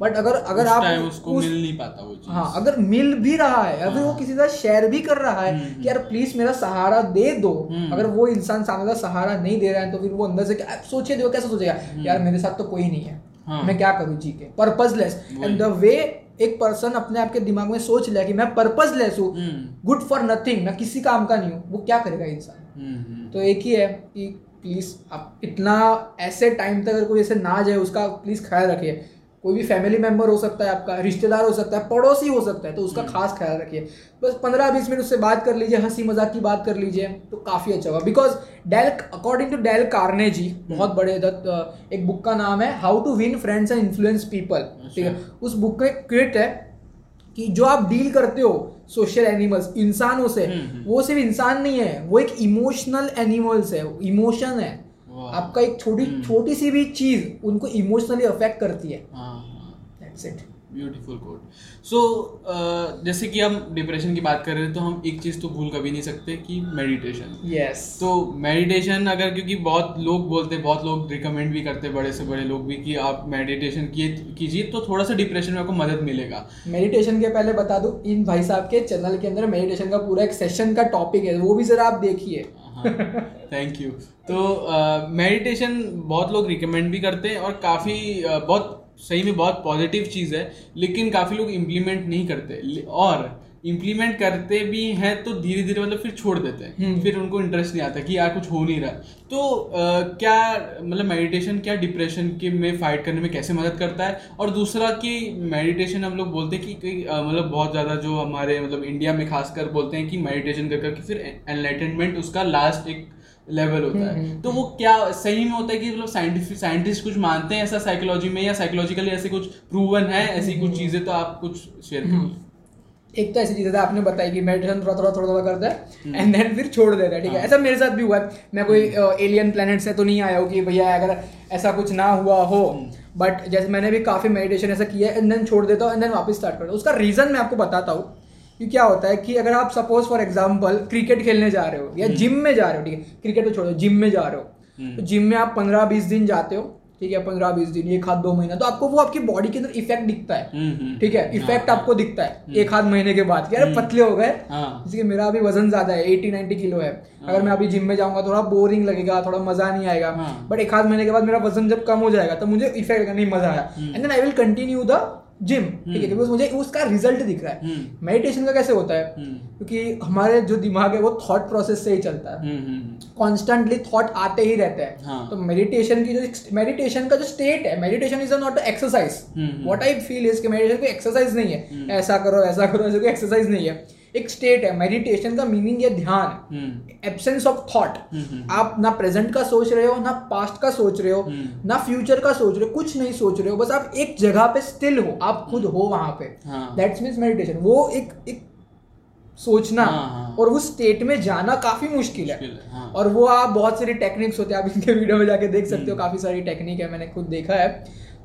बट अगर अगर आप उसको उस, मिल नहीं पाता वो चीज़। हाँ अगर मिल भी रहा है फिर वो हाँ। किसी से शेयर भी कर रहा है हम्म, कि यार प्लीज़ मेरा सहारा दे दो। हम्म। अगर वो इंसान सामने का सहारा नहीं दे रहा है तो फिर वो अंदर से सोचे दो कैसे सोचेगा? हम्म। यार मेरे साथ तो कोई नहीं है। हाँ. मैं क्या करूँ जी के? पर्पजलेस एंड द वे एक पर्सन अपने आप के दिमाग में सोच लिया कि मैं पर्पज लेस हूँ गुड फॉर नथिंग मैं किसी काम का नहीं हूँ वो क्या करेगा इंसान? तो एक ही है कि प्लीज़ आप इतना ऐसे टाइम तक अगर कोई ऐसे ना जाए उसका प्लीज़ ख्याल रखिए। कोई भी फैमिली मेंबर हो सकता है आपका रिश्तेदार हो सकता है पड़ोसी हो सकता है तो उसका हम्म। खास ख्याल रखिए। बस पंद्रह बीस मिनट उससे बात कर लीजिए हँसी मज़ाक की बात कर लीजिए तो काफ़ी अच्छा होगा। Because Dale according to Dale Carnegie बहुत बड़े एक बुक का नाम है how to win friends and influence people ठीक है? उस बुक में क्रिट है कि जो आप डील करते हो सोशल एनिमल्स इंसानों से हम्म, हम्म। वो सिर्फ़ इंसान नहीं है वो एक इमोशनल एनिमल्स है इमोशन है। आपका एक छोटी हम्म। छोटी सी भी चीज़ उनको इमोशनली अफेक्ट करती है। That's it beautiful code so जैसे कि हम डिप्रेशन की बात कर रहे हैं तो हम एक चीज़ तो भूल कभी नहीं सकते कि मेडिटेशन यस yes. तो मेडिटेशन अगर क्योंकि बहुत लोग बोलते हैं बहुत लोग रिकमेंड भी करते हैं बड़े से बड़े लोग भी कि आप मेडिटेशन कीजिए तो थोड़ा सा डिप्रेशन में आपको मदद मिलेगा। मेडिटेशन के पहले बता दूँ इन भाई साहब के चैनल के अंदर मेडिटेशन का पूरा एक सेशन का टॉपिक है वो भी जरा आप देखिए। थैंक यू तो मेडिटेशन बहुत लोग रिकमेंड भी करते हैं और काफ़ी बहुत सही में बहुत पॉजिटिव चीज़ है, लेकिन काफ़ी लोग इम्प्लीमेंट नहीं करते। और इम्प्लीमेंट करते भी हैं तो धीरे धीरे मतलब फिर छोड़ देते हैं। हम्म। फिर उनको इंटरेस्ट नहीं आता कि यार कुछ हो नहीं रहा। तो आ, क्या मतलब मेडिटेशन क्या डिप्रेशन के में फाइट करने में कैसे मदद करता है? और दूसरा कि मेडिटेशन हम लोग बोलते हैं कि मतलब बहुत ज़्यादा जो हमारे मतलब इंडिया में खासकर बोलते हैं कि मेडिटेशन कर करके फिर एनलाइटनमेंट उसका लास्ट एक लेवल होता है। हम्म। तो वो क्या सही में होता है कि मतलब साइंटिफिक साइंटिस्ट कुछ मानते हैं ऐसा साइकोलॉजी में या साइकोलॉजिकली ऐसे कुछ प्रूवन है ऐसी कुछ हम्म, चीज़ें तो आप कुछ शेयर करिए। एक तो ऐसी चीज़ है आपने बताई कि मेडिटेशन थोड़ा थोड़ा थोड़ा थोड़ा करता है एंड देन फिर छोड़ देता है ठीक है? हाँ। ऐसा मेरे साथ भी हुआ है। मैं कोई एलियन प्लेनेट से तो नहीं आया हूँ कि भैया अगर ऐसा कुछ ना हुआ हो। बट जैसे मैंने भी काफ़ी मेडिटेशन ऐसा किया है एंड देन छोड़ देता हूँ एंड देन वापस स्टार्ट करता हूँ। उसका रीजन मैं आपको बताता हूँ कि क्या होता है कि अगर आप सपोज़ फॉर एग्ज़ाम्पल क्रिकेट खेलने जा रहे हो या जिम हम्म। में जा रहे हो ठीक है? क्रिकेट तो छोड़ो जिम में जा रहे हो। हम्म। तो जिम में आप पंद्रह बीस दिन जाते हो ठीक है पंद्रह बीस दिन एक हाथ दो महीना। तो आपको वो आपकी बॉडी के अंदर इफ़ेक्ट दिखता है। हम्म, ठीक है इफ़ेक्ट हाँ, आपको दिखता है एक हाथ महीने के बाद। यार पतले हो गए। जिसके जैसे मेरा अभी वज़न ज़्यादा है एटी नाइनटी किलो है। हाँ। अगर मैं अभी जिम में जाऊँगा थोड़ा बोरिंग लगेगा थोड़ा मज़ा नहीं आएगा। बट एक हाथ महीने के बाद मेरा वज़न जब कम हो जाएगा तो मुझे इफ़ेक्ट नहीं मज़ा आया। And then I will continue the gym ठीक है क्योंकि मुझे उसका रिज़ल्ट दिख रहा है। मेडिटेशन हम्म। का कैसे होता है? हम्म। क्योंकि हमारे जो दिमाग है वो थॉट प्रोसेस से ही चलता है। कॉन्स्टेंटली हम्म, थॉट आते ही रहते हैं। हाँ. तो मेडिटेशन की जो मेडिटेशन का जो स्टेट है meditation is not exercise what I feel is कि मेडिटेशन कोई एक्सरसाइज नहीं है। ऐसा करो ऐसा करो ऐसा कोई एक्सरसाइज नहीं है। एक स्टेट है मेडिटेशन का मीनिंग है ध्यान एब्सेंस ऑफ़ थॉट आप ना प्रेजेंट का सोच रहे हो ना पास्ट का सोच रहे हो हम्म। ना फ्यूचर का सोच रहे हो कुछ नहीं सोच रहे हो बस आप एक जगह पे स्टिल हो आप खुद। हो वहाँ पे दैट्स मीन्स मेडिटेशन वो एक एक सोचना हाँ, हाँ. और उस स्टेट में जाना काफ़ी मुश्किल है हाँ. और वो आप बहुत सारी टेक्निक्स होते हैं आप इनके वीडियो में जाके देख सकते हो हम्म। काफ़ी सारी टेक्निक है मैंने खुद देखा है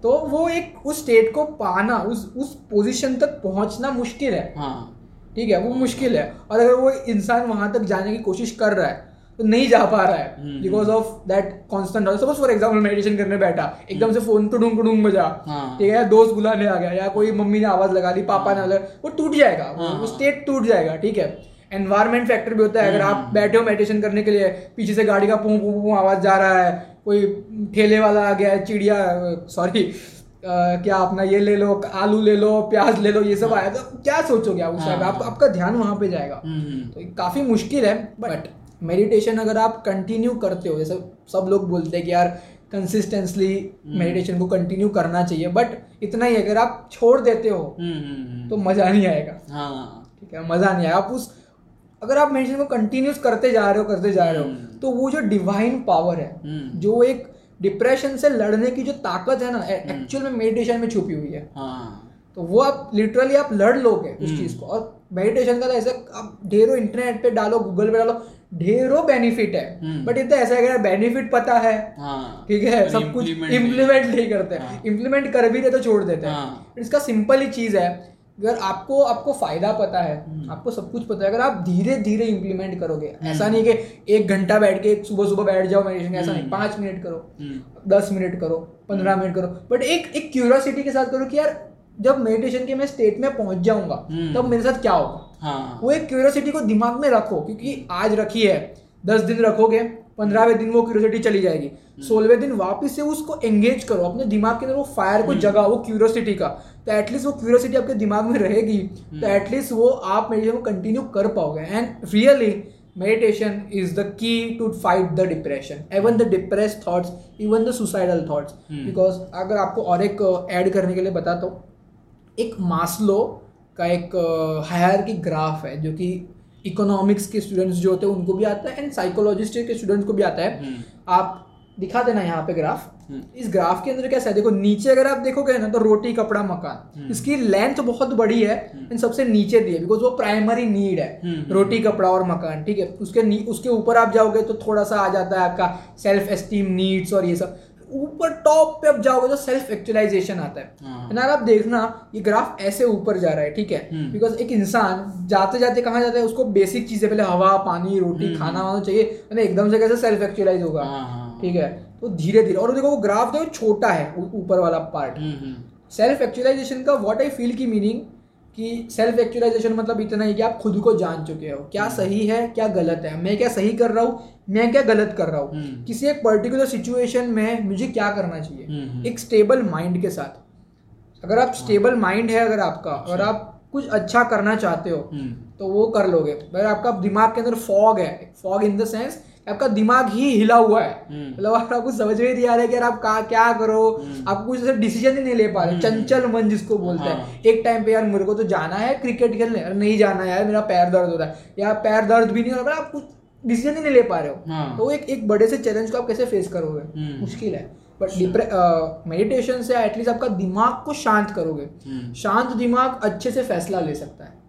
तो वो एक उस स्टेट को पाना उस उस पोजीशन तक पहुँचना मुश्किल है हाँ. ठीक है वो मुश्किल है और अगर वो इंसान वहाँ तक जाने की कोशिश कर रहा है तो नहीं जा पा रहा है because of that constant suppose for example meditation करने बैठा एकदम से फ़ोन तो टुडुंग टुडुंग बजा हाँ। ठीक है दोस्त बुलाने आ गया या कोई मम्मी ने आवाज़ लगा दी पापा ने हाँ। लगा वो टूट जाएगा हाँ। वो स्टेट टूट जाएगा ठीक है एनवायरमेंट फैक्टर भी होता है अगर आप हम्म। बैठे हो मेडिटेशन करने के लिए पीछे से गाड़ी का पू पू पू आवाज़ जा रहा है कोई ठेले वाला आ गया है चिड़िया सॉरी क्या अपना ये ले लो आलू ले लो प्याज ले लो ये सब हाँ। आया तो क्या सोचोगे आप उस हाँ, आप, हाँ। आपका ध्यान वहाँ पे जाएगा हम्म, हम्म। तो काफ़ी मुश्किल है बट मेडिटेशन अगर आप कंटिन्यू करते हो जैसे सब लोग बोलते हैं कि यार कंसिस्टेंसली मेडिटेशन हम्म। को कंटिन्यू करना चाहिए बट इतना ही अगर आप छोड़ देते हो तो मज़ा नहीं आएगा ठीक है मज़ा नहीं आएगा आप उस अगर आप मेडिटेशन को कंटिन्यूस करते जा रहे हो करते जा रहे हो तो वो जो डिवाइन पावर है जो एक डिप्रेशन से लड़ने की जो ताकत है ना एक्चुअल हम्म। में मेडिटेशन में छुपी हुई है हाँ। तो वो आप लिटरली आप लड़ लोगे उस हम्म। चीज़ को और मेडिटेशन का तो ऐसा आप ढेरों इंटरनेट पे डालो गूगल पे डालो ढेरों बेनिफिट है बट हम्म। इतना ऐसा है बेनिफिट पता है हाँ। ठीक है सब कुछ इम्प्लीमेंट नहीं करते इम्प्लीमेंट हाँ। कर भी रहे तो छोड़ देते हैं इसका सिंपल ही चीज़ है अगर आपको आपको फ़ायदा पता है हम्म। आपको सब कुछ पता है अगर आप धीरे धीरे इंप्लीमेंट करोगे हम्म। ऐसा नहीं कि एक घंटा बैठ के सुबह सुबह बैठ जाओ मेडिटेशन ऐसा नहीं हम्म। पाँच मिनट करो दस मिनट करो पंद्रह मिनट करो बट एक एक क्यूरियोसिटी के साथ करो कि यार जब मेडिटेशन के मैं स्टेट में पहुँच जाऊँगा तब मेरे साथ क्या होगा हाँ। वो एक क्यूरियोसिटी को दिमाग में रखो क्योंकि आज रखी है दस दिन रखोगे पंद्रहवें दिन वो क्यूरियोसिटी चली जाएगी सोलहवें दिन वापस से उसको एंगेज करो अपने दिमाग के अंदर वो फायर को जगा वो क्यूरियोसिटी का तो एटलीस्ट वो क्यूरियोसिटी आपके दिमाग में रहेगी। तो एटलीस्ट वो आप मेडिटेशन को कंटिन्यू कर पाओगे। And really meditation is the key to fight the depression even the depress thoughts even the suicidal thoughts because अगर आपको और एक ऐड uh, करने के लिए बताता हूँ एक मास्लो का एक हायर की ग्राफ है जो कि इकोनॉमिक्स के स्टूडेंट्स जो होते हैं उनको भी आता है एंड साइकोलॉजिस्ट के स्टूडेंट्स को भी आता है। हम्म। आप दिखा देना यहाँ पे ग्राफ हम्म। इस ग्राफ के अंदर कैसा है? देखो नीचे अगर आप देखोगे ना तो रोटी कपड़ा मकान। हम्म। इसकी लेंथ बहुत बड़ी है एंड सबसे नीचे दी है बिकॉज़ वो प्राइमरी नीड है। रोटी कपड़ा और मकान ठीक है? उसके उसके ऊपर आप जाओगे तो थोड़ा सा आ जाता है आपका सेल्फ एस्टीम नीड्स और ये सब। ऊपर टॉप पे अब जाओगे तो सेल्फ एक्चुअलाइजेशन आता है। हाँ। ना आप देखना ये ग्राफ ऐसे ऊपर जा रहा है ठीक है? Because hmm. एक इंसान जाते जाते कहाँ जाता है उसको बेसिक चीज़ें पहले हवा पानी रोटी हम्म। खाना वाना चाहिए एकदम से कैसे सेल्फ एक्चुअलाइज होगा हाँ, हाँ, ठीक है? तो धीरे धीरे और देखो वो ग्राफ देखो छोटा है ऊपर वाला पार्ट सेल्फ एक्चुअलाइजेशन का वॉट आई फील की मीनिंग कि सेल्फ एक्चुअलाइजेशन मतलब इतना ही कि आप खुद को जान चुके हो क्या हम्म। सही है क्या गलत है मैं क्या सही कर रहा हूँ मैं क्या गलत कर रहा हूँ हम्म। किसी एक पर्टिकुलर सिचुएशन में मुझे क्या करना चाहिए हम्म, एक स्टेबल माइंड के साथ अगर आप स्टेबल हाँ। माइंड है अगर आपका और अच्छा। आप कुछ अच्छा करना चाहते हो तो वो कर लोगे। अगर आपका दिमाग के अंदर फॉग है। फॉग इन द सेंस आपका दिमाग ही हिला हुआ है। हम्म। मतलब आप आपको समझ में नहीं आ रहा है कि यार आप का, क्या करो। हम्म। आप कुछ ऐसे डिसीज़न ही नहीं ले पा रहे। हम्म। चंचल मन जिसको बोलते हैं। हाँ। एक टाइम पे यार मेरे को तो जाना है क्रिकेट खेलने। नहीं जाना यार मेरा पैर दर्द हो रहा है। या पैर दर्द भी नहीं हो रहा आप कुछ डिसीज़न ही नहीं ले पा रहे हो। हाँ। तो एक एक बड़े से चैलेंज को आप कैसे फेस करोगे? मुश्किल है। बट मेडिटेशन से एटलीस्ट आपका दिमाग को शांत करोगे। शांत दिमाग अच्छे से फैसला ले सकता है।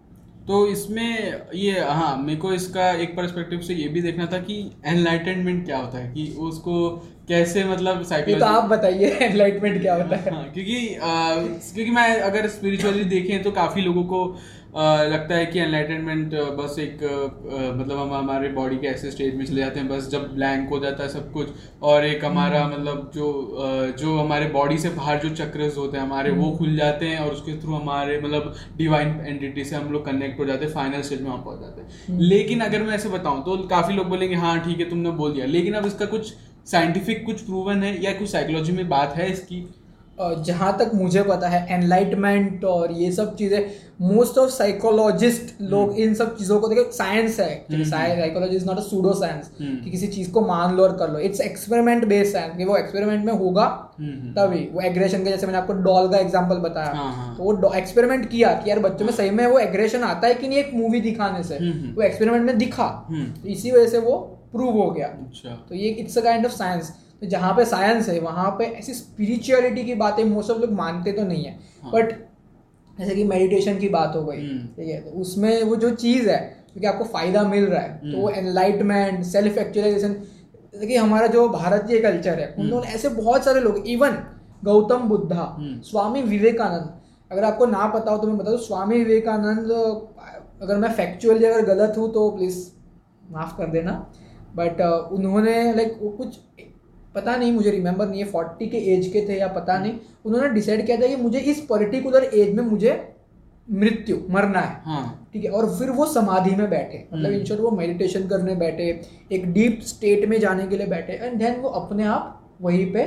तो इसमें ये हाँ मेरे को इसका एक परस्पेक्टिव से ये भी देखना था कि एनलाइटनमेंट क्या होता है कि उसको कैसे मतलब साइकोलॉजी तो आप बताइए एनलाइटमेंट क्या होता है। हाँ, क्योंकि आ, क्योंकि मैं अगर स्पिरिचुअली देखें तो काफ़ी लोगों को लगता है कि एनलाइटनमेंट बस एक मतलब हम हमारे बॉडी के ऐसे स्टेज में चले जाते हैं बस जब ब्लैंक हो जाता है सब कुछ और एक हमारा हम्म। मतलब जो जो हमारे बॉडी से बाहर जो चक्र होते हैं हमारे वो हम्म। खुल जाते हैं और उसके थ्रू हमारे मतलब डिवाइन एंटिटी से हम लोग कनेक्ट हो जाते हैं फाइनल स्टेज में वहाँ पहुँच जाते हैं हम्म। लेकिन अगर मैं ऐसे बताऊँ तो काफ़ी लोग बोलेंगे हाँ ठीक है तुमने बोल दिया लेकिन अब इसका कुछ साइंटिफिक कुछ प्रूवन है या कुछ साइकोलॉजी में बात है इसकी जहाँ तक मुझे पता है एनलाइटमेंट और ये सब चीज़ें मोस्ट ऑफ़ साइकोलॉजिस्ट लोग हम्म। इन सब चीज़ों को देखो साइंस है psychology is not a pseudo science कि किसी चीज़ को मान लो और कर लो। इट्स एक्सपेरिमेंट बेस्ड साइंस कि वो एक्सपेरिमेंट में होगा हम्म, तभी। वो एग्रेशन के जैसे मैंने आपको डॉल का एग्ज़ाम्पल बताया। हाँ, हाँ. तो वो एक्सपेरिमेंट किया कि यार बच्चों में सही में वो एग्रेशन आता है कि नहीं एक मूवी दिखाने से। वो एक्सपेरिमेंट में दिखा। तो इसी वजह से वो प्रूव हो गया। अच्छा। तो ये it's a kind of science जहाँ पे साइंस है वहाँ पे ऐसी स्पिरिचुअलिटी की बातें मोस्ट ऑफ़ लोग मानते तो नहीं है बट हाँ। जैसे कि मेडिटेशन की बात हो गई हम्म। ठीक है तो उसमें वो जो चीज़ है क्योंकि आपको फ़ायदा मिल रहा है तो वो एनलाइटमेंट सेल्फ एक्चुअलाइजेशन जैसे कि हमारा जो भारतीय कल्चर है उन्होंने हम्म। ऐसे बहुत सारे लोग इवन गौतम बुद्धा हम्म। स्वामी विवेकानंद अगर आपको ना पता हो तो मैं बता दूँ स्वामी विवेकानंद अगर मैं फैक्चुअली अगर गलत हूँ तो प्लीज़ माफ़ कर देना बट उन्होंने लाइक वो कुछ पता नहीं मुझे रिमेंबर नहीं है फोर्टी के एज के थे या पता नहीं उन्होंने डिसाइड किया था कि मुझे इस पर्टिकुलर एज में मुझे मृत्यु मरना है हाँ। ठीक है और फिर वो समाधि में बैठे मतलब इन हम्म। वो मेडिटेशन करने बैठे एक डीप स्टेट में जाने के लिए बैठे एंड देन वो अपने आप वहीं पे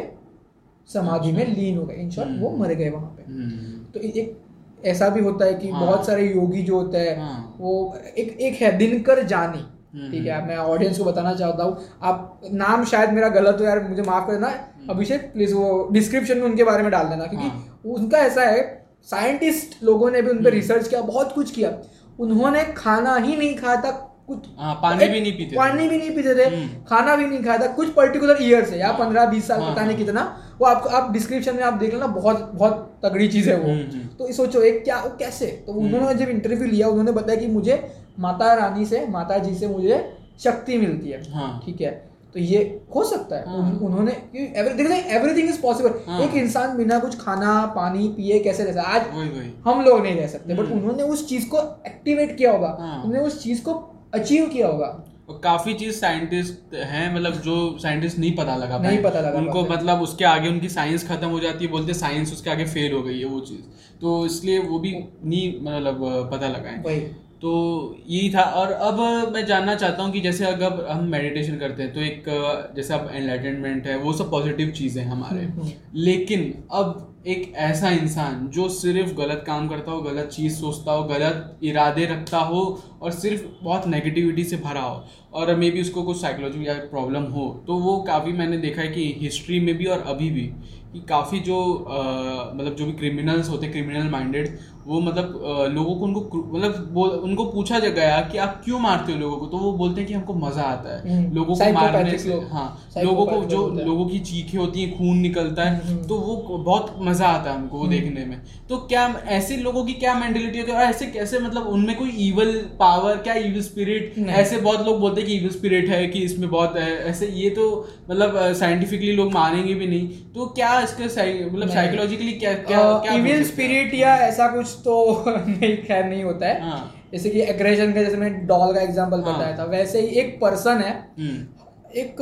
समाधि में अच्छा। लीन हो गए इन शॉर्ट वो हम्म। मर गए वहाँ पे हम्म। तो एक ऐसा भी होता है कि हाँ। बहुत सारे योगी जो होते हैं हाँ। वो एक एक है दिनकर जानी ठीक है मैं ऑडियंस को बताना चाहता हूँ आप नाम शायद मेरा गलत हो यार मुझे माफ़ कर देना हम्म। अभिषेक प्लीज़ वो डिस्क्रिप्शन में उनके बारे में डाल देना क्योंकि हाँ। उनका ऐसा है साइंटिस्ट लोगों ने भी उन पर रिसर्च हम्म। किया बहुत कुछ किया उन्होंने खाना ही नहीं खाया था कुछ आ, हाँ, पानी भी नहीं पीते पानी भी नहीं पीते थे हम्म। खाना भी नहीं खाया था कुछ पर्टिकुलर ईयर से या हाँ। पंद्रह बीस साल पता नहीं कितना वो आपको आप डिस्क्रिप्शन में आप देख लेना बहुत बहुत तगड़ी चीज़ है वो तो सोचो एक क्या वो कैसे तो उन्होंने जब इंटरव्यू लिया उन्होंने बताया कि मुझे माता रानी से माता जी से मुझे शक्ति मिलती है। हाँ। ठीक है? तो ये हो सकता है। हाँ. उन, उन्होंने एवरीथिंग इज़ पॉसिबल एक इंसान बिना कुछ खाना पानी पिए कैसे रह सकता आज वही, वही. हम लोग नहीं रह सकते बट हम्म। उन्होंने उस चीज़ को एक्टिवेट किया होगा। हाँ. उन्होंने उस चीज़ को अचीव किया होगा। काफ़ी चीज़ साइंटिस्ट हैं मतलब जो साइंटिस्ट नहीं पता लगा नहीं पता लगा उनको मतलब उसके आगे उनकी साइंस खत्म हो जाती है बोलते साइंस उसके आगे फेल हो गई है वो चीज़। तो इसलिए वो भी नहीं मतलब पता लगाए। तो यही था और अब मैं जानना चाहता हूँ कि जैसे अगर हम मेडिटेशन करते हैं तो एक जैसे अब एनलाइटनमेंट है वो सब पॉजिटिव चीज़ें हमारे हम्म, हम्म। लेकिन अब एक ऐसा इंसान जो सिर्फ़ गलत काम करता हो गलत चीज़ सोचता हो गलत इरादे रखता हो और सिर्फ़ बहुत नेगेटिविटी से भरा हो और मे बी उसको कुछ साइकोलॉजी या प्रॉब्लम हो तो वो काफ़ी मैंने देखा है कि हिस्ट्री में भी और अभी भी कि काफ़ी जो मतलब जो भी क्रिमिनल्स होते क्रिमिनल माइंडेड वो मतलब लोगों को उनको मतलब उनको पूछा गया कि आप क्यों मारते हो लोगों को? तो वो बोलते हैं कि हमको मज़ा आता है। हम्म, लोगों को मारने से हाँ लोगों को जो लोगों की चीखें होती हैं खून निकलता है हम्म, हम्म। तो वो बहुत मज़ा आता है हमको वो देखने में। तो क्या ऐसे लोगों की क्या मेंटेलिटी होती है और ऐसे कैसे मतलब उनमें कोई इवल पावर क्या इवल स्पिरिट ऐसे बहुत लोग बोलते हैं कि इवल स्पिरिट है कि इसमें बहुत ऐसे ये तो मतलब साइंटिफिकली लोग मानेंगे भी नहीं। तो क्या इसके मतलब साइकोलॉजिकली क्या क्या इवल स्पिरिट या ऐसा कुछ तो नहीं खैर नहीं होता है। हाँ. जैसे कि एग्रेशन का जैसे मैंने डॉल का एग्जांपल हाँ. बताया था वैसे ही एक पर्सन है। हम्म। एक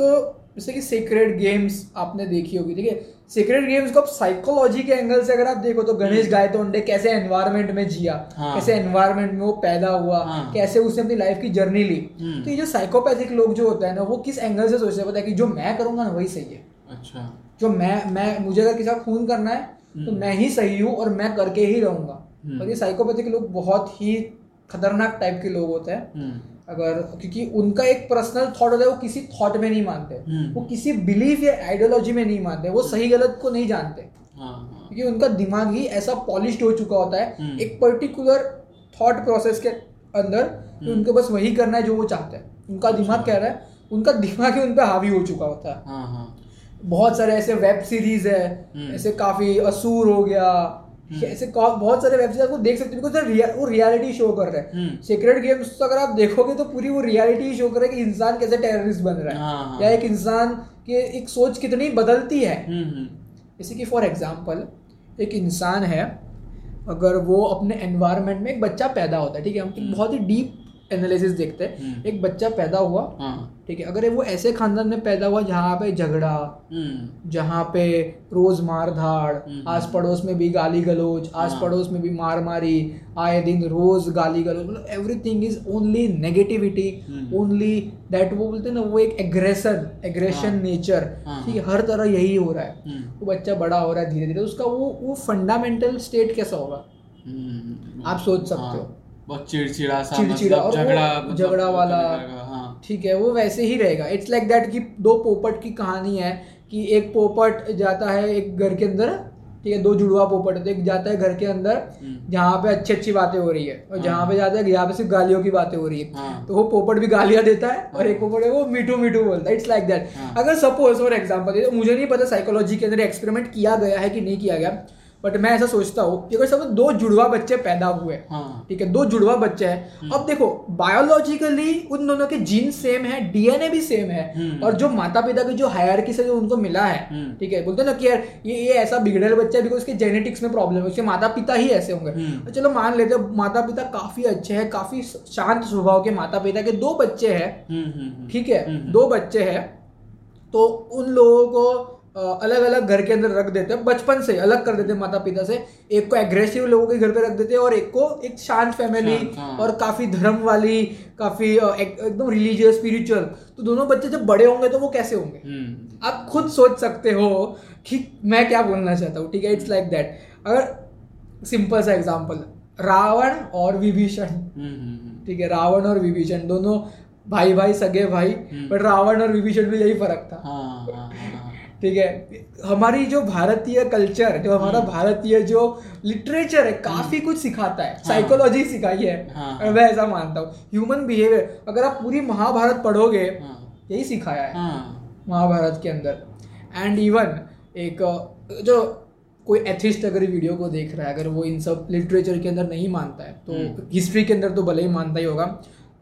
जैसे कि सीक्रेट गेम्स आपने देखी होगी ठीक है? सीक्रेट गेम्स को साइकोलॉजी के एंगल से अगर आप देखो तो गणेश हम्म। गायतोंडे कैसे एनवायरमेंट में जिया हाँ. कैसे एनवायरमेंट में वो पैदा हुआ हाँ. कैसे उसने अपनी लाइफ की जर्नी ली हम्म। तो ये जो साइकोपैथिक लोग जो होता है ना वो किस एंगल से सोचते हैं पता है कि जो मैं करूँगा ना वही सही है अच्छा जो मैं मैं मुझे अगर किसी का खून करना है तो मैं ही सही हूँ और मैं करके ही रहूँगा हम्म। और ये साइकोपैथिक लोग बहुत ही खतरनाक टाइप के लोग होते हैं हम्म। अगर क्योंकि उनका एक पर्सनल थॉट होता है वो किसी थॉट में नहीं मानते। हम्म। वो किसी बिलीफ या आइडियोलॉजी में नहीं मानते वो सही गलत को नहीं जानते। हाँ, हाँ। क्योंकि उनका दिमाग ही ऐसा पॉलिश हो चुका होता है एक पर्टिकुलर थॉट प्रोसेस के अंदर तो उनको बस वही करना है जो वो चाहते हैं। उनका दिमाग कह रहा है उनका दिमाग ही उन पर हावी हो चुका होता है। हाँ, बहुत सारे ऐसे वेब सीरीज़ है ऐसे काफ़ी असूर हो गया हम्म। ऐसे बहुत सारे वेब सीरीज़ आपको देख सकते हो बिकॉज़ वो रियलिटी शो कर रहे हैं। सीक्रेट गेम्स तो अगर आप देखोगे तो पूरी वो रियलिटी शो कर रहे हैं कि इंसान कैसे टेररिस्ट बन रहा है। हाँ, हाँ। या एक इंसान की एक सोच कितनी बदलती है। हम्म, हम्म। जैसे कि फॉर एग्ज़ाम्पल एक इंसान है अगर वो अपने एनवायरमेंट में एक बच्चा पैदा होता है ठीक है हम बहुत ही डीप एनालिसिस देखते हैं हम्म। एक बच्चा पैदा हुआ हाँ। ठीक है अगर वो ऐसे खानदान में पैदा हुआ जहाँ पे झगड़ा हम्म। जहाँ पे रोज मार धाड़ हम्म। आस पड़ोस में भी गाली गलोच आस हाँ। पड़ोस में भी मार मारी आए दिन रोज गाली गलोच मतलब everything is only negativity only that वो बोलते हैं ना वो एक एग्रेशन एग्रेशन नेचर ठीक है हर तरह यही हो रहा है वो बच्चा बड़ा हो रहा है धीरे धीरे उसका वो वो फंडामेंटल स्टेट कैसा होगा आप सोच सकते हो बहुत चिड़चिड़ा सा चिड़चिड़ा मतलब झगड़ा झगड़ा वाला। हाँ। ठीक है वो वैसे ही रहेगा। इट्स लाइक दैट कि दो पोपट की कहानी है कि एक पोपट जाता है एक घर के अंदर ठीक है दो जुड़वा पोपट एक जाता है घर के अंदर हम्म। जहाँ पे अच्छी अच्छी बातें हो रही है और जहाँ हाँ। पे जाता है यहाँ पे सिर्फ़ गालियों की बातें हो रही है। हाँ। तो वो पोपट भी गालियाँ देता है और एक पोपट है वो मीठू मीठू बोलता है। इट्स लाइक दैट अगर सपोज़ फॉर एग्ज़ाम्पल मुझे नहीं पता साइकोलॉजी के अंदर एक्सपेरिमेंट किया गया है कि नहीं किया गया। बट मैं ऐसा सोचता हूँ कि अगर सब दो जुड़वा बच्चे पैदा हुए हाँ। ठीक है दो जुड़वा बच्चे हैं हम्म। अब देखो बायोलॉजिकली उन दोनों के जीन सेम है डीएनए भी सेम है हम्म। और जो माता पिता की जो हायरकी से जो उनको मिला है हम्म। ठीक है बोलते ना कि यार ये ये ऐसा बिगड़ेल बच्चा है बिकॉज़ उसके जेनेटिक्स में प्रॉब्लम है उसके माता पिता ही ऐसे होंगे तो चलो मान लेते माता पिता काफ़ी अच्छे है काफ़ी शांत स्वभाव के माता पिता के दो बच्चे हैं ठीक है दो बच्चे हैं तो उन लोगों को अलग अलग घर के अंदर रख देते हैं बचपन से अलग कर देते हैं माता पिता से। एक को एग्रेसिव लोगों के घर पे रख देते हैं और एक को एक शांत फैमिली हाँ। और काफ़ी धर्म वाली काफ़ी एकदम रिलीजियस स्पिरिचुअल तो दोनों बच्चे जब बड़े होंगे तो वो कैसे होंगे? हम्म। आप खुद सोच सकते हो कि मैं क्या बोलना चाहता हूँ ठीक है? इट्स लाइक दैट अगर सिंपल सा एग्ज़ाम्पल रावण और विभीषण। हम्म, हम्म, ठीक है रावण और विभीषण दोनों भाई भाई सगे भाई बट रावण और विभीषण में यही फ़र्क था। हाँ, हाँ, ठीक है? हमारी जो भारतीय कल्चर जो हमारा हम्म। भारतीय जो लिटरेचर है काफ़ी कुछ सिखाता है। साइकोलॉजी हाँ। सिखाई है। हाँ। मैं ऐसा मानता हूँ। ह्यूमन बिहेवियर अगर आप पूरी महाभारत पढ़ोगे हाँ। यही सिखाया है। हाँ, महाभारत के अंदर। एंड इवन एक जो कोई एथिस्ट अगर वीडियो को देख रहा है अगर वो इन सब लिटरेचर के अंदर नहीं मानता है तो हिस्ट्री हम्म। के अंदर तो भले ही मानता ही होगा।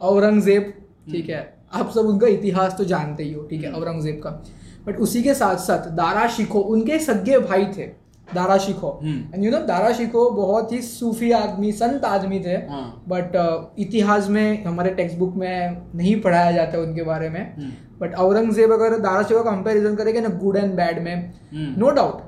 औरंगज़ेब ठीक है आप सब उनका इतिहास तो जानते ही हो ठीक है औरंगज़ेब का। बट उसी के साथ साथ दारा शिखो उनके सगे भाई थे Dara Shikoh and you know Dara Shikoh बहुत ही सूफी आदमी संत आदमी थे बट हाँ. uh, इतिहास में हमारे टेक्स्ट बुक में नहीं पढ़ाया जाता उनके बारे में बट हम्म। औरंगज़ेब अगर दारा शिखो कंपेरिजन करेंगे ना गुड एंड बैड में नो हम्म। डाउट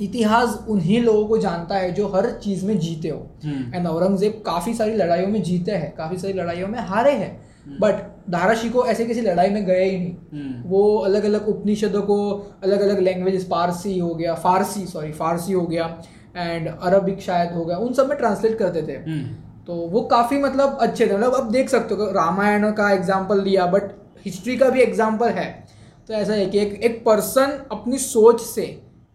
इतिहास उन्हीं लोगों को जानता है जो हर चीज़ में जीते हो एंड हम्म। औरंगज़ेब काफ़ी सारी लड़ाइयों में जीते हैं काफ़ी सारी लड़ाइयों में हारे हैं बट धाराशी को ऐसे किसी लड़ाई में गए ही नहीं। हम्म। वो अलग अलग उपनिषदों को अलग अलग लैंग्वेज पारसी हो गया फारसी सॉरी फारसी हो गया एंड अरबिक शायद हो गया उन सब में ट्रांसलेट करते थे। हम्म। तो वो काफ़ी मतलब अच्छे थे। मतलब अब देख सकते हो रामायण का एग्ज़ाम्पल लिया बट हिस्ट्री का भी एग्ज़ाम्पल है। तो ऐसा है कि एक एक पर्सन अपनी सोच से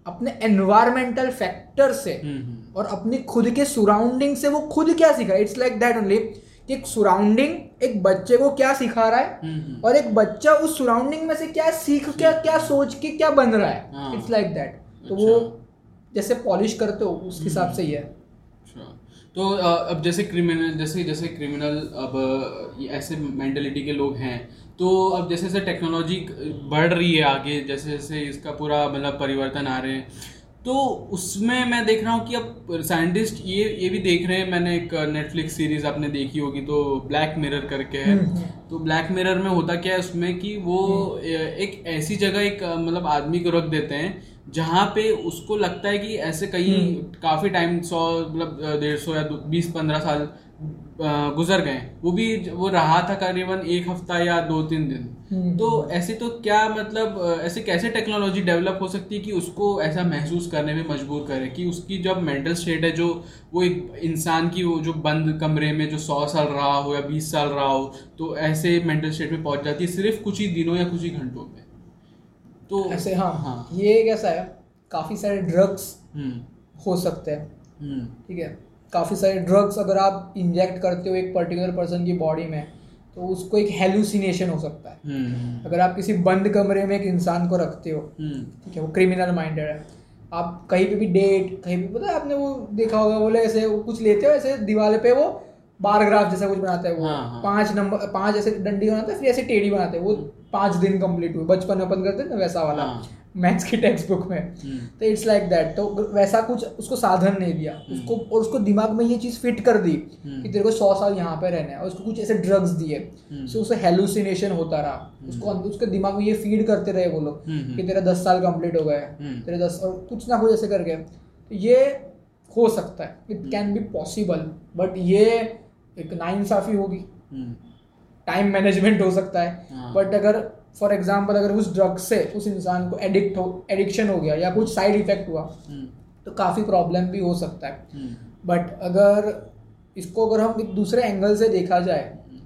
अपने एनवायरमेंटल फैक्टर से हम्म, और अपनी खुद के सराउंडिंग से वो खुद क्या सीखा। इट्स लाइक दैट ओनली कि एक सराउंडिंग एक बच्चे को क्या सिखा रहा है? हम्म, हम्म। और एक बच्चा उस सराउंडिंग में से क्या सीख क्या क्या सोच के क्या बन रहा है? इट्स लाइक दैट तो वो अच्छा। जैसे पॉलिश करते हो उस हिसाब से ही है। अच्छा। तो अब जैसे क्रिमिनल जैसे जैसे क्रिमिनल अब ऐसे मेंटेलिटी के लोग हैं तो अब जैसे जैसे टेक्नोलॉजी बढ़ रही है आगे जैसे जैसे इसका पूरा मतलब परिवर्तन आ रहे हैं तो उसमें मैं देख रहा हूँ कि अब साइंटिस्ट ये ये भी देख रहे हैं मैंने एक नेटफ्लिक्स सीरीज़ आपने देखी होगी तो ब्लैक मिरर करके है हम्म, हम्म। तो ब्लैक मिरर में होता क्या है उसमें कि वो हम्म। एक ऐसी जगह एक मतलब आदमी को रख देते हैं जहाँ पे उसको लगता है कि ऐसे कहीं काफ़ी टाइम सौ मतलब डेढ़ सौ या बीस पंद्रह साल गुजर गए। वो भी वो रहा था करीबन एक हफ़्ता या दो तीन दिन। हम्म। तो ऐसे तो क्या मतलब ऐसे कैसे टेक्नोलॉजी डेवलप हो सकती है कि उसको ऐसा महसूस करने में मजबूर करे कि उसकी जब मेंटल स्टेट है जो वो एक इंसान की वो जो बंद कमरे में जो सौ साल रहा हो या बीस साल रहा हो तो ऐसे मेंटल स्टेट में पहुँच जाती है सिर्फ़ कुछ ही दिनों या कुछ ही घंटों में। तो ऐसे हाँ। हाँ। ये कैसा है काफ़ी सारे ड्रग्स हम्म। हो सकते हैं। हम्म। ठीक है? काफ़ी सारे ड्रग्स अगर आप इंजेक्ट करते हो एक पर्टिकुलर पर्सन की बॉडी में तो उसको एक हेलुसिनेशन हो सकता है हम्म। अगर आप किसी बंद कमरे में एक इंसान को रखते हो हम्म। ठीक है वो क्रिमिनल माइंडेड है आप कहीं पे भी डेट कहीं भी पता है आपने वो देखा होगा बोले ऐसे वो कुछ लेते हो ऐसे दीवार पे वो बार ग्राफ जैसा कुछ बनाते हैं वो हाँ, हाँ. पाँच नंबर पाँच ऐसे डंडी बनाते हैं फिर ऐसे टेढ़ी बनाते हैं वो पाँच दिन कंप्लीट हुए बचपन अपन करते ना वैसा वाला हाँ. मैथ्स की टेक्स्ट बुक में। हम्म। तो इट्स लाइक दैट तो वैसा कुछ उसको साधन नहीं दिया। हम्म। उसको और उसको दिमाग में ये चीज़ फिट कर दी हम्म। कि तेरे को सौ साल यहाँ पे रहना है और उसको कुछ ऐसे ड्रग्स दिए। सो उसे हेलुसिनेशन होता रहा। उसको उसके दिमाग में ये फ़ीड करते रहे वो लोग कि तेरा दस साल कंप्लीट हो गए तेरे दस और कुछ ना कुछ ऐसे करके तो ये हो सकता है। It can be possible but ये एक नाइंसाफ़ी होगी। टाइम मैनेजमेंट हो सकता है। बट हाँ। अगर फॉर एग्ज़ाम्पल अगर उस ड्रग से उस इंसान को एडिक्ट हो एडिक्शन हो गया या कुछ साइड इफ़ेक्ट हुआ हम्म। तो काफ़ी प्रॉब्लम भी हो सकता है। But hmm. अगर इसको अगर हम एक दूसरे एंगल से देखा जाए हम्म।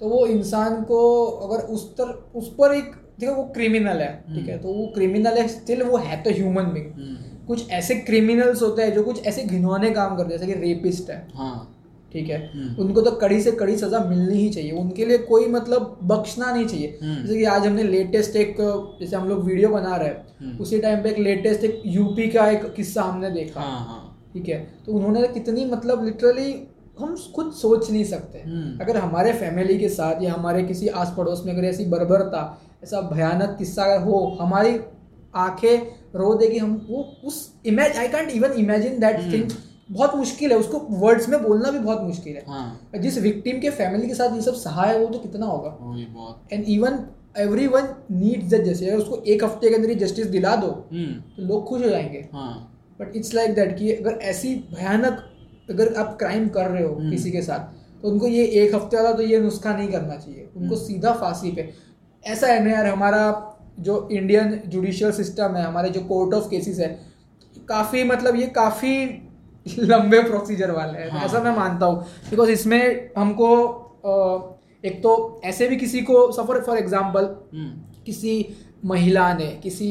तो वो इंसान को अगर उस तर उस पर एक देखो वो क्रिमिनल है ठीक है? तो वो क्रिमिनल है स्टिल वो है तो ह्यूमन बींग कुछ ऐसे क्रिमिनल्स होते हैं जो कुछ ऐसे घिनौने काम करते हैं जैसे कि रेपिस्ट है। हाँ। ठीक है? हम्म। उनको तो कड़ी से कड़ी सजा मिलनी ही चाहिए। उनके लिए कोई मतलब बख्शना नहीं चाहिए। हम्म। जैसे कि आज हमने लेटेस्ट एक जैसे हम लोग वीडियो बना रहे हैं। हम्म। उसी टाइम पे एक लेटेस्ट एक यूपी का एक किस्सा हमने देखा। हाँ, हाँ। ठीक है? तो उन्होंने कितनी मतलब लिटरली हम खुद सोच नहीं सकते। अगर हमारे फैमिली के साथ या हमारे किसी आस पड़ोस में अगर ऐसी बर्बरता ऐसा भयानक किस्सा अगर हो हमारी आँखें रो देगी हम वो उस image I can't even imagine that thing बहुत मुश्किल है उसको वर्ड्स में बोलना भी बहुत मुश्किल है हाँ. जिस विक्टिम के फैमिली के साथ ये सब सहा है वो तो कितना होगा and even every one needs justice अगर उसको एक हफ़्ते के अंदर ही जस्टिस दिला दो हम्म। तो लोग खुश हो जाएँगे बट इट्स लाइक दैट कि अगर ऐसी भयानक अगर आप क्राइम कर रहे हो हम्म। किसी के साथ तो उनको ये एक हफ़्ते वाला तो ये नुस्खा नहीं करना चाहिए उनको हम्म। सीधा फांसी पे ऐसा है ना यार हमारा जो इंडियन जुडिशियल सिस्टम है हमारे जो कोर्ट ऑफ़ केसेस है काफ़ी मतलब ये काफ़ी लंबे प्रोसीजर वाले हैं हाँ। ऐसा मैं मानता हूँ बिकॉज़ इसमें हमको एक तो ऐसे भी किसी को सफ़र फॉर एग्ज़ाम्पल किसी महिला ने किसी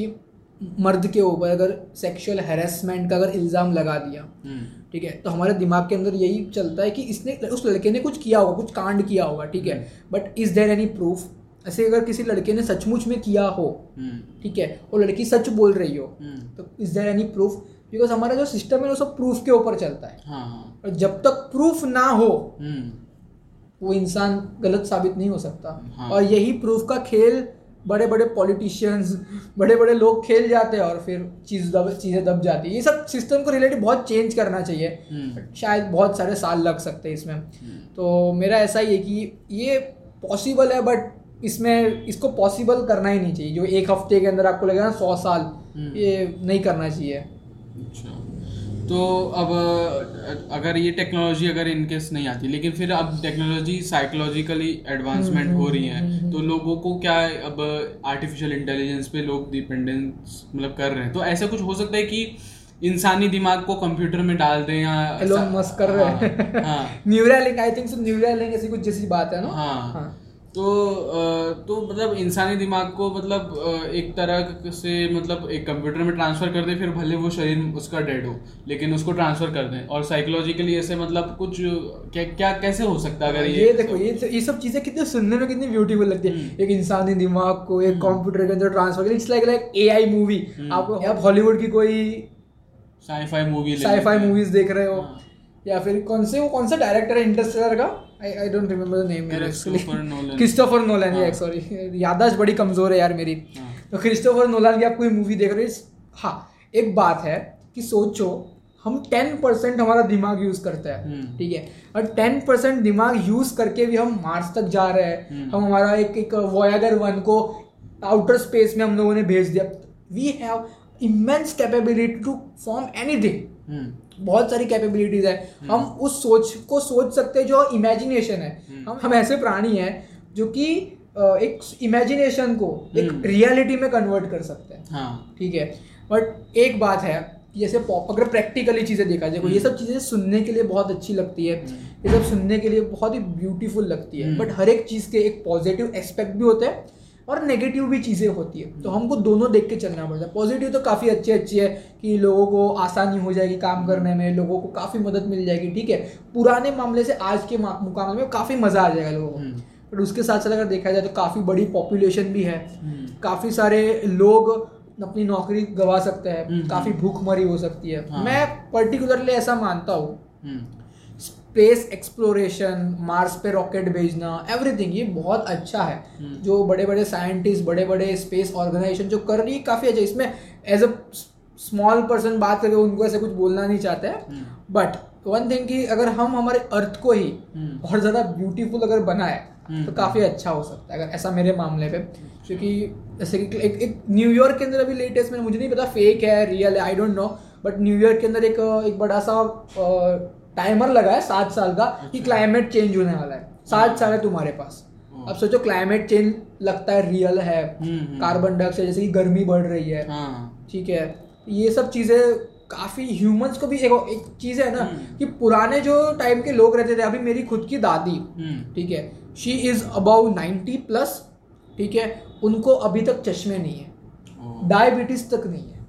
मर्द के ऊपर अगर सेक्सुअल हेरेसमेंट का अगर इल्ज़ाम लगा दिया हम्म। ठीक है तो हमारे दिमाग के अंदर यही चलता है कि इसने उस लड़के ने कुछ किया होगा कुछ कांड किया होगा ठीक है but is there any proof ऐसे अगर किसी लड़के ने सचमुच में किया हो हम्म। ठीक है और लड़की सच बोल रही हो हम्म। तो is there any proof because हमारा जो सिस्टम है वो सब प्रूफ के ऊपर चलता है हाँ, हाँ. और जब तक प्रूफ ना हो हम्म। वो इंसान गलत साबित नहीं हो सकता हाँ. और यही प्रूफ का खेल बड़े बड़े पॉलिटिशियंस बड़े बड़े लोग खेल जाते हैं और फिर चीज़ दब चीज़ें दब जाती है ये सब सिस्टम को रिलेटेड बहुत चेंज करना चाहिए हम्म। शायद बहुत सारे साल लग सकते हैं इसमें हम्म। तो मेरा ऐसा ही है कि ये पॉसिबल है बट इसमें इसको पॉसिबल करना ही नहीं चाहिए जो एक हफ़्ते के अंदर आपको लगेगा ना सौ साल। ये नहीं करना चाहिए तो अब अगर ये टेक्नोलॉजी अगर इनकेस नहीं आती लेकिन फिर अब टेक्नोलॉजी साइकोलॉजिकली एडवांसमेंट हो रही है हम्म, हम्म, तो लोगों को क्या अब आर्टिफिशियल इंटेलिजेंस पे लोग डिपेंडेंस मतलब कर रहे हैं। तो ऐसा कुछ हो सकता है कि इंसानी दिमाग को कंप्यूटर में डाल दें या एलोन मस्क कर रहे हैं neural I think so neural ऐसी कुछ जैसी बात है ना हाँ, हाँ. तो तो मतलब इंसानी दिमाग को मतलब एक तरह से मतलब एक कंप्यूटर में ट्रांसफ़र कर दे फिर भले वो शरीर उसका डेड हो लेकिन उसको ट्रांसफ़र कर दें और साइकोलॉजिकली ऐसे मतलब कुछ क्या क्या कैसे हो सकता है अगर ये ये देखो ये ये सब चीज़ें कितनी सुनने में कितनी ब्यूटीफुल लगती है हम्म। एक इंसानी दिमाग को एक कंप्यूटर हम्म। के अंदर transfer it's like like AI movie आप हॉलीवुड की कोई साईफाई मूवी साईफाई मूवीज़ देख रहे हो हाँ। या फिर कौन से वो कौन सा डायरेक्टर है इंटरस्टेलर का I I don't remember the name Christopher Nolan या सॉरी याददाश्त बड़ी कमज़ोर है यार मेरी। हाँ। तो क्रिस्टोफर नोलन की आप कोई मूवी देख रहे हो? हाँ एक बात है कि सोचो हम टेन परसेंट हमारा दिमाग यूज़ करते हैं हम्म। ठीक है? और टेन परसेंट दिमाग यूज़ करके भी हम मार्स तक जा रहे हैं। हम्म। हम हमारा एक एक वॉयागर वन को आउटर स्पेस में हम लोगों ने भेज दिया। We have immense capability to form anything बहुत सारी कैपेबिलिटीज है। हम्म। हम उस सोच को सोच सकते हैं जो इमेजिनेशन है। हम्म। हम हम ऐसे प्राणी हैं जो कि एक इमेजिनेशन को एक रियलिटी हम्म। में कन्वर्ट कर सकते हैं। हाँ। ठीक है? बट एक बात है जैसे अगर प्रैक्टिकली चीज़ें देखा जाए ये सब चीज़ें सुनने के लिए बहुत अच्छी लगती है। ये सब सुनने के लिए बहुत ही ब्यूटीफुल लगती है। बट हर एक चीज़ के एक पॉजिटिव एस्पेक्ट भी होते हैं। और नेगेटिव भी चीज़ें होती है। तो हमको दोनों देख के चलना पड़ता है। पॉजिटिव तो काफ़ी अच्छी अच्छी है कि लोगों को आसानी हो जाएगी काम करने में लोगों को काफ़ी मदद मिल जाएगी ठीक है? पुराने मामले से आज के मुकाबले में काफ़ी मज़ा आ जाएगा लोगों को। But hmm. उसके साथ साथ अगर देखा जाए तो काफ़ी बड़ी पॉपुलेशन भी है। हम्म। काफ़ी सारे लोग अपनी नौकरी गवा सकते हैं। हम्म, काफ़ी भूखमरी हो सकती है। हाँ। मैं पर्टिकुलरली ऐसा मानता हूँ स्पेस एक्सप्लोरेशन मार्स पे रॉकेट भेजना एवरीथिंग ये बहुत अच्छा है hmm. जो बड़े बड़े साइंटिस्ट बड़े बड़े स्पेस ऑर्गेनाइजेशन जो कर रही है काफ़ी अच्छा इसमें एज अ स्मॉल पर्सन बात करके उनको ऐसे कुछ बोलना नहीं चाहते हैं बट वन थिंग कि अगर हम हमारे अर्थ को ही hmm. बहुत ज़्यादा ब्यूटीफुल अगर बनाए hmm. तो काफ़ी अच्छा हो सकता है अगर ऐसा मेरे मामले पे क्योंकि जैसे कि एक एक न्यूयॉर्क के अंदर अभी लेटेस्ट में मुझे नहीं पता फेक है रियल है I don't know but New York के अंदर एक एक बड़ा सा टाइमर लगा है सात साल का कि क्लाइमेट अच्छा। चेंज होने वाला है सात हाँ। साल है तुम्हारे पास हाँ। अब सोचो क्लाइमेट चेंज लगता है रियल है कार्बन हम्म, डाइऑक्साइड हम्म। जैसे कि गर्मी बढ़ रही है हाँ। ठीक है ये सब चीज़ें काफ़ी ह्यूमंस को भी एक एक चीज़ है ना हम्म। कि पुराने जो टाइम के लोग रहते थे अभी मेरी खुद की दादी ठीक है she is about ninety plus ठीक है उनको अभी तक चश्मे नहीं है डायबिटीज़ तक नहीं है।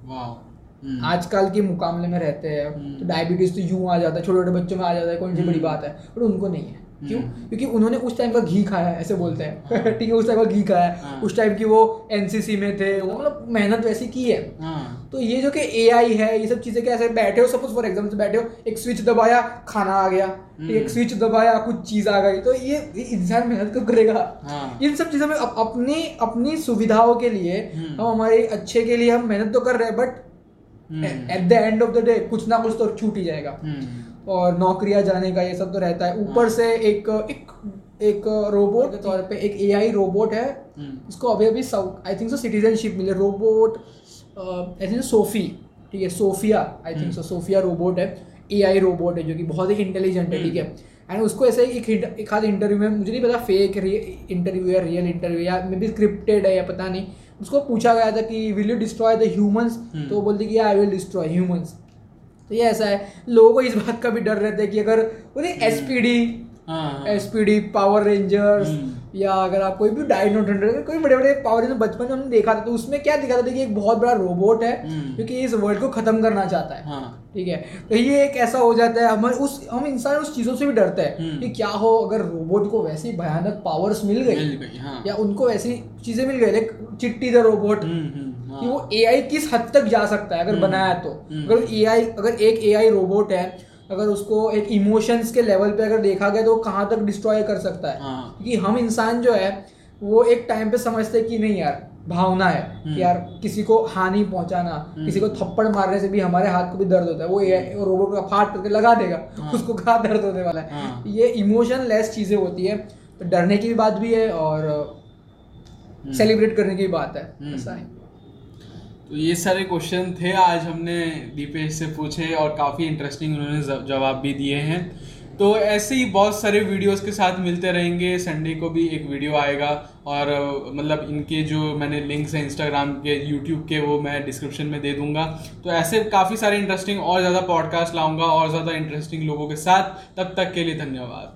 आजकल के मुकाबले में रहते हैं हम्म। तो डायबिटीज़ तो यूँ आ जाता है छोटे छोटे बच्चों में आ जाता है कौन सी बड़ी हम्म। बात है? बट उनको नहीं है। क्यों? क्योंकि उन्होंने उस टाइम का घी खाया है ऐसे बोलते हैं। हाँ। ठीक है उस टाइम का घी खाया है। हाँ। उस टाइम की वो एनसीसी में थे मतलब मेहनत वैसी की है। हाँ। तो ये जो कि एआई है ये सब चीज़ें कैसे बैठे हो? सपोज़ फॉर एग्ज़ाम्पल बैठे हो एक स्विच दबाया खाना आ गया। एक स्विच दबाया कुछ चीज़ आ गई। तो ये इंसान मेहनत क्यों करेगा? इन सब चीज़ों में अपनी अपनी सुविधाओं के लिए हम हमारे अच्छे के लिए हम मेहनत तो कर रहे हैं but at the end of the day कुछ ना कुछ तो छूट ही जाएगा। हम्म। और नौकरियाँ जाने का ये सब तो रहता है। ऊपर हाँ। से एक एक एक रोबोट के तौर पे एक एआई रोबोट है। इसको हम्म। अभी अभी आई थिंक सो सिटीजनशिप मिले। रोबोट आई थिंक सोफी ठीक है Sophia I think so Sophia robot है। एआई रोबोट है जो कि बहुत ही इंटेलिजेंट है ठीक है। एंड। उसको ऐसे एक एक आध इंटरव्यू में मुझे नहीं पता फेक इंटरव्यू या रियल इंटरव्यू या मे बी स्क्रिप्टेड है या पता नहीं। उसको पूछा गया था कि will you destroy the humans तो बोलती कि आई विल डिस्ट्रॉय ह्यूमंस तो ये ऐसा है। लोगों को इस बात का भी डर रहता है कि अगर उन्हें S P D S P D Power Rangers या अगर आप कोई भी हंड्रेड कोई बड़े बड़े पावर रेंजर बचपन में हमने देखा था तो उसमें क्या दिखा था कि एक बहुत बड़ा रोबोट है हम्म। क्योंकि इस वर्ल्ड को खत्म करना चाहता है हाँ। ठीक है तो ये एक ऐसा हो जाता है हमारे उस हम इंसान उस चीज़ों से भी डरते हैं हम्म। कि क्या हो अगर रोबोट को वैसी भयानक पावर्स मिल गई हाँ। या उनको वैसी चीज़ें मिल गई लाइक चिट्टी द रोबोट हाँ। कि वो एआई किस हद तक जा सकता है अगर बनाया तो अगर एआई अगर एक एआई रोबोट है अगर उसको एक इमोशंस के लेवल पे अगर देखा गया तो कहाँ तक डिस्ट्रॉय कर सकता है हाँ। क्योंकि हम इंसान जो है वो एक टाइम पे समझते कि नहीं यार भावना है कि हम्म। यार किसी को हानि पहुंचाना हम्म। किसी को थप्पड़ मारने से भी हमारे हाथ को भी दर्द होता है वो रोबोट का फाट करके लगा देगा हाँ। उसको कहा दर्द होने वाला है हाँ। ये इमोशन लेस चीज़ें होती है तो डरने की भी बात भी है और सेलिब्रेट हम्म। करने की भी बात है ऐसा है तो ये सारे क्वेश्चन थे, आज हमने दीपेश से पूछे और काफ़ी इंटरेस्टिंग उन्होंने जवाब भी दिए हैं। तो ऐसे ही बहुत सारे वीडियोस के साथ मिलते रहेंगे। संडे को भी एक वीडियो आएगा और मतलब इनके जो मैंने लिंक्स हैं इंस्टाग्राम के यूट्यूब के, वो मैं डिस्क्रिप्शन में दे दूँगा। तो ऐसे काफ़ी सारे इंटरेस्टिंग और ज़्यादा पॉडकास्ट लाऊँगा और ज़्यादा इंटरेस्टिंग लोगों के साथ। तब तक के लिए धन्यवाद।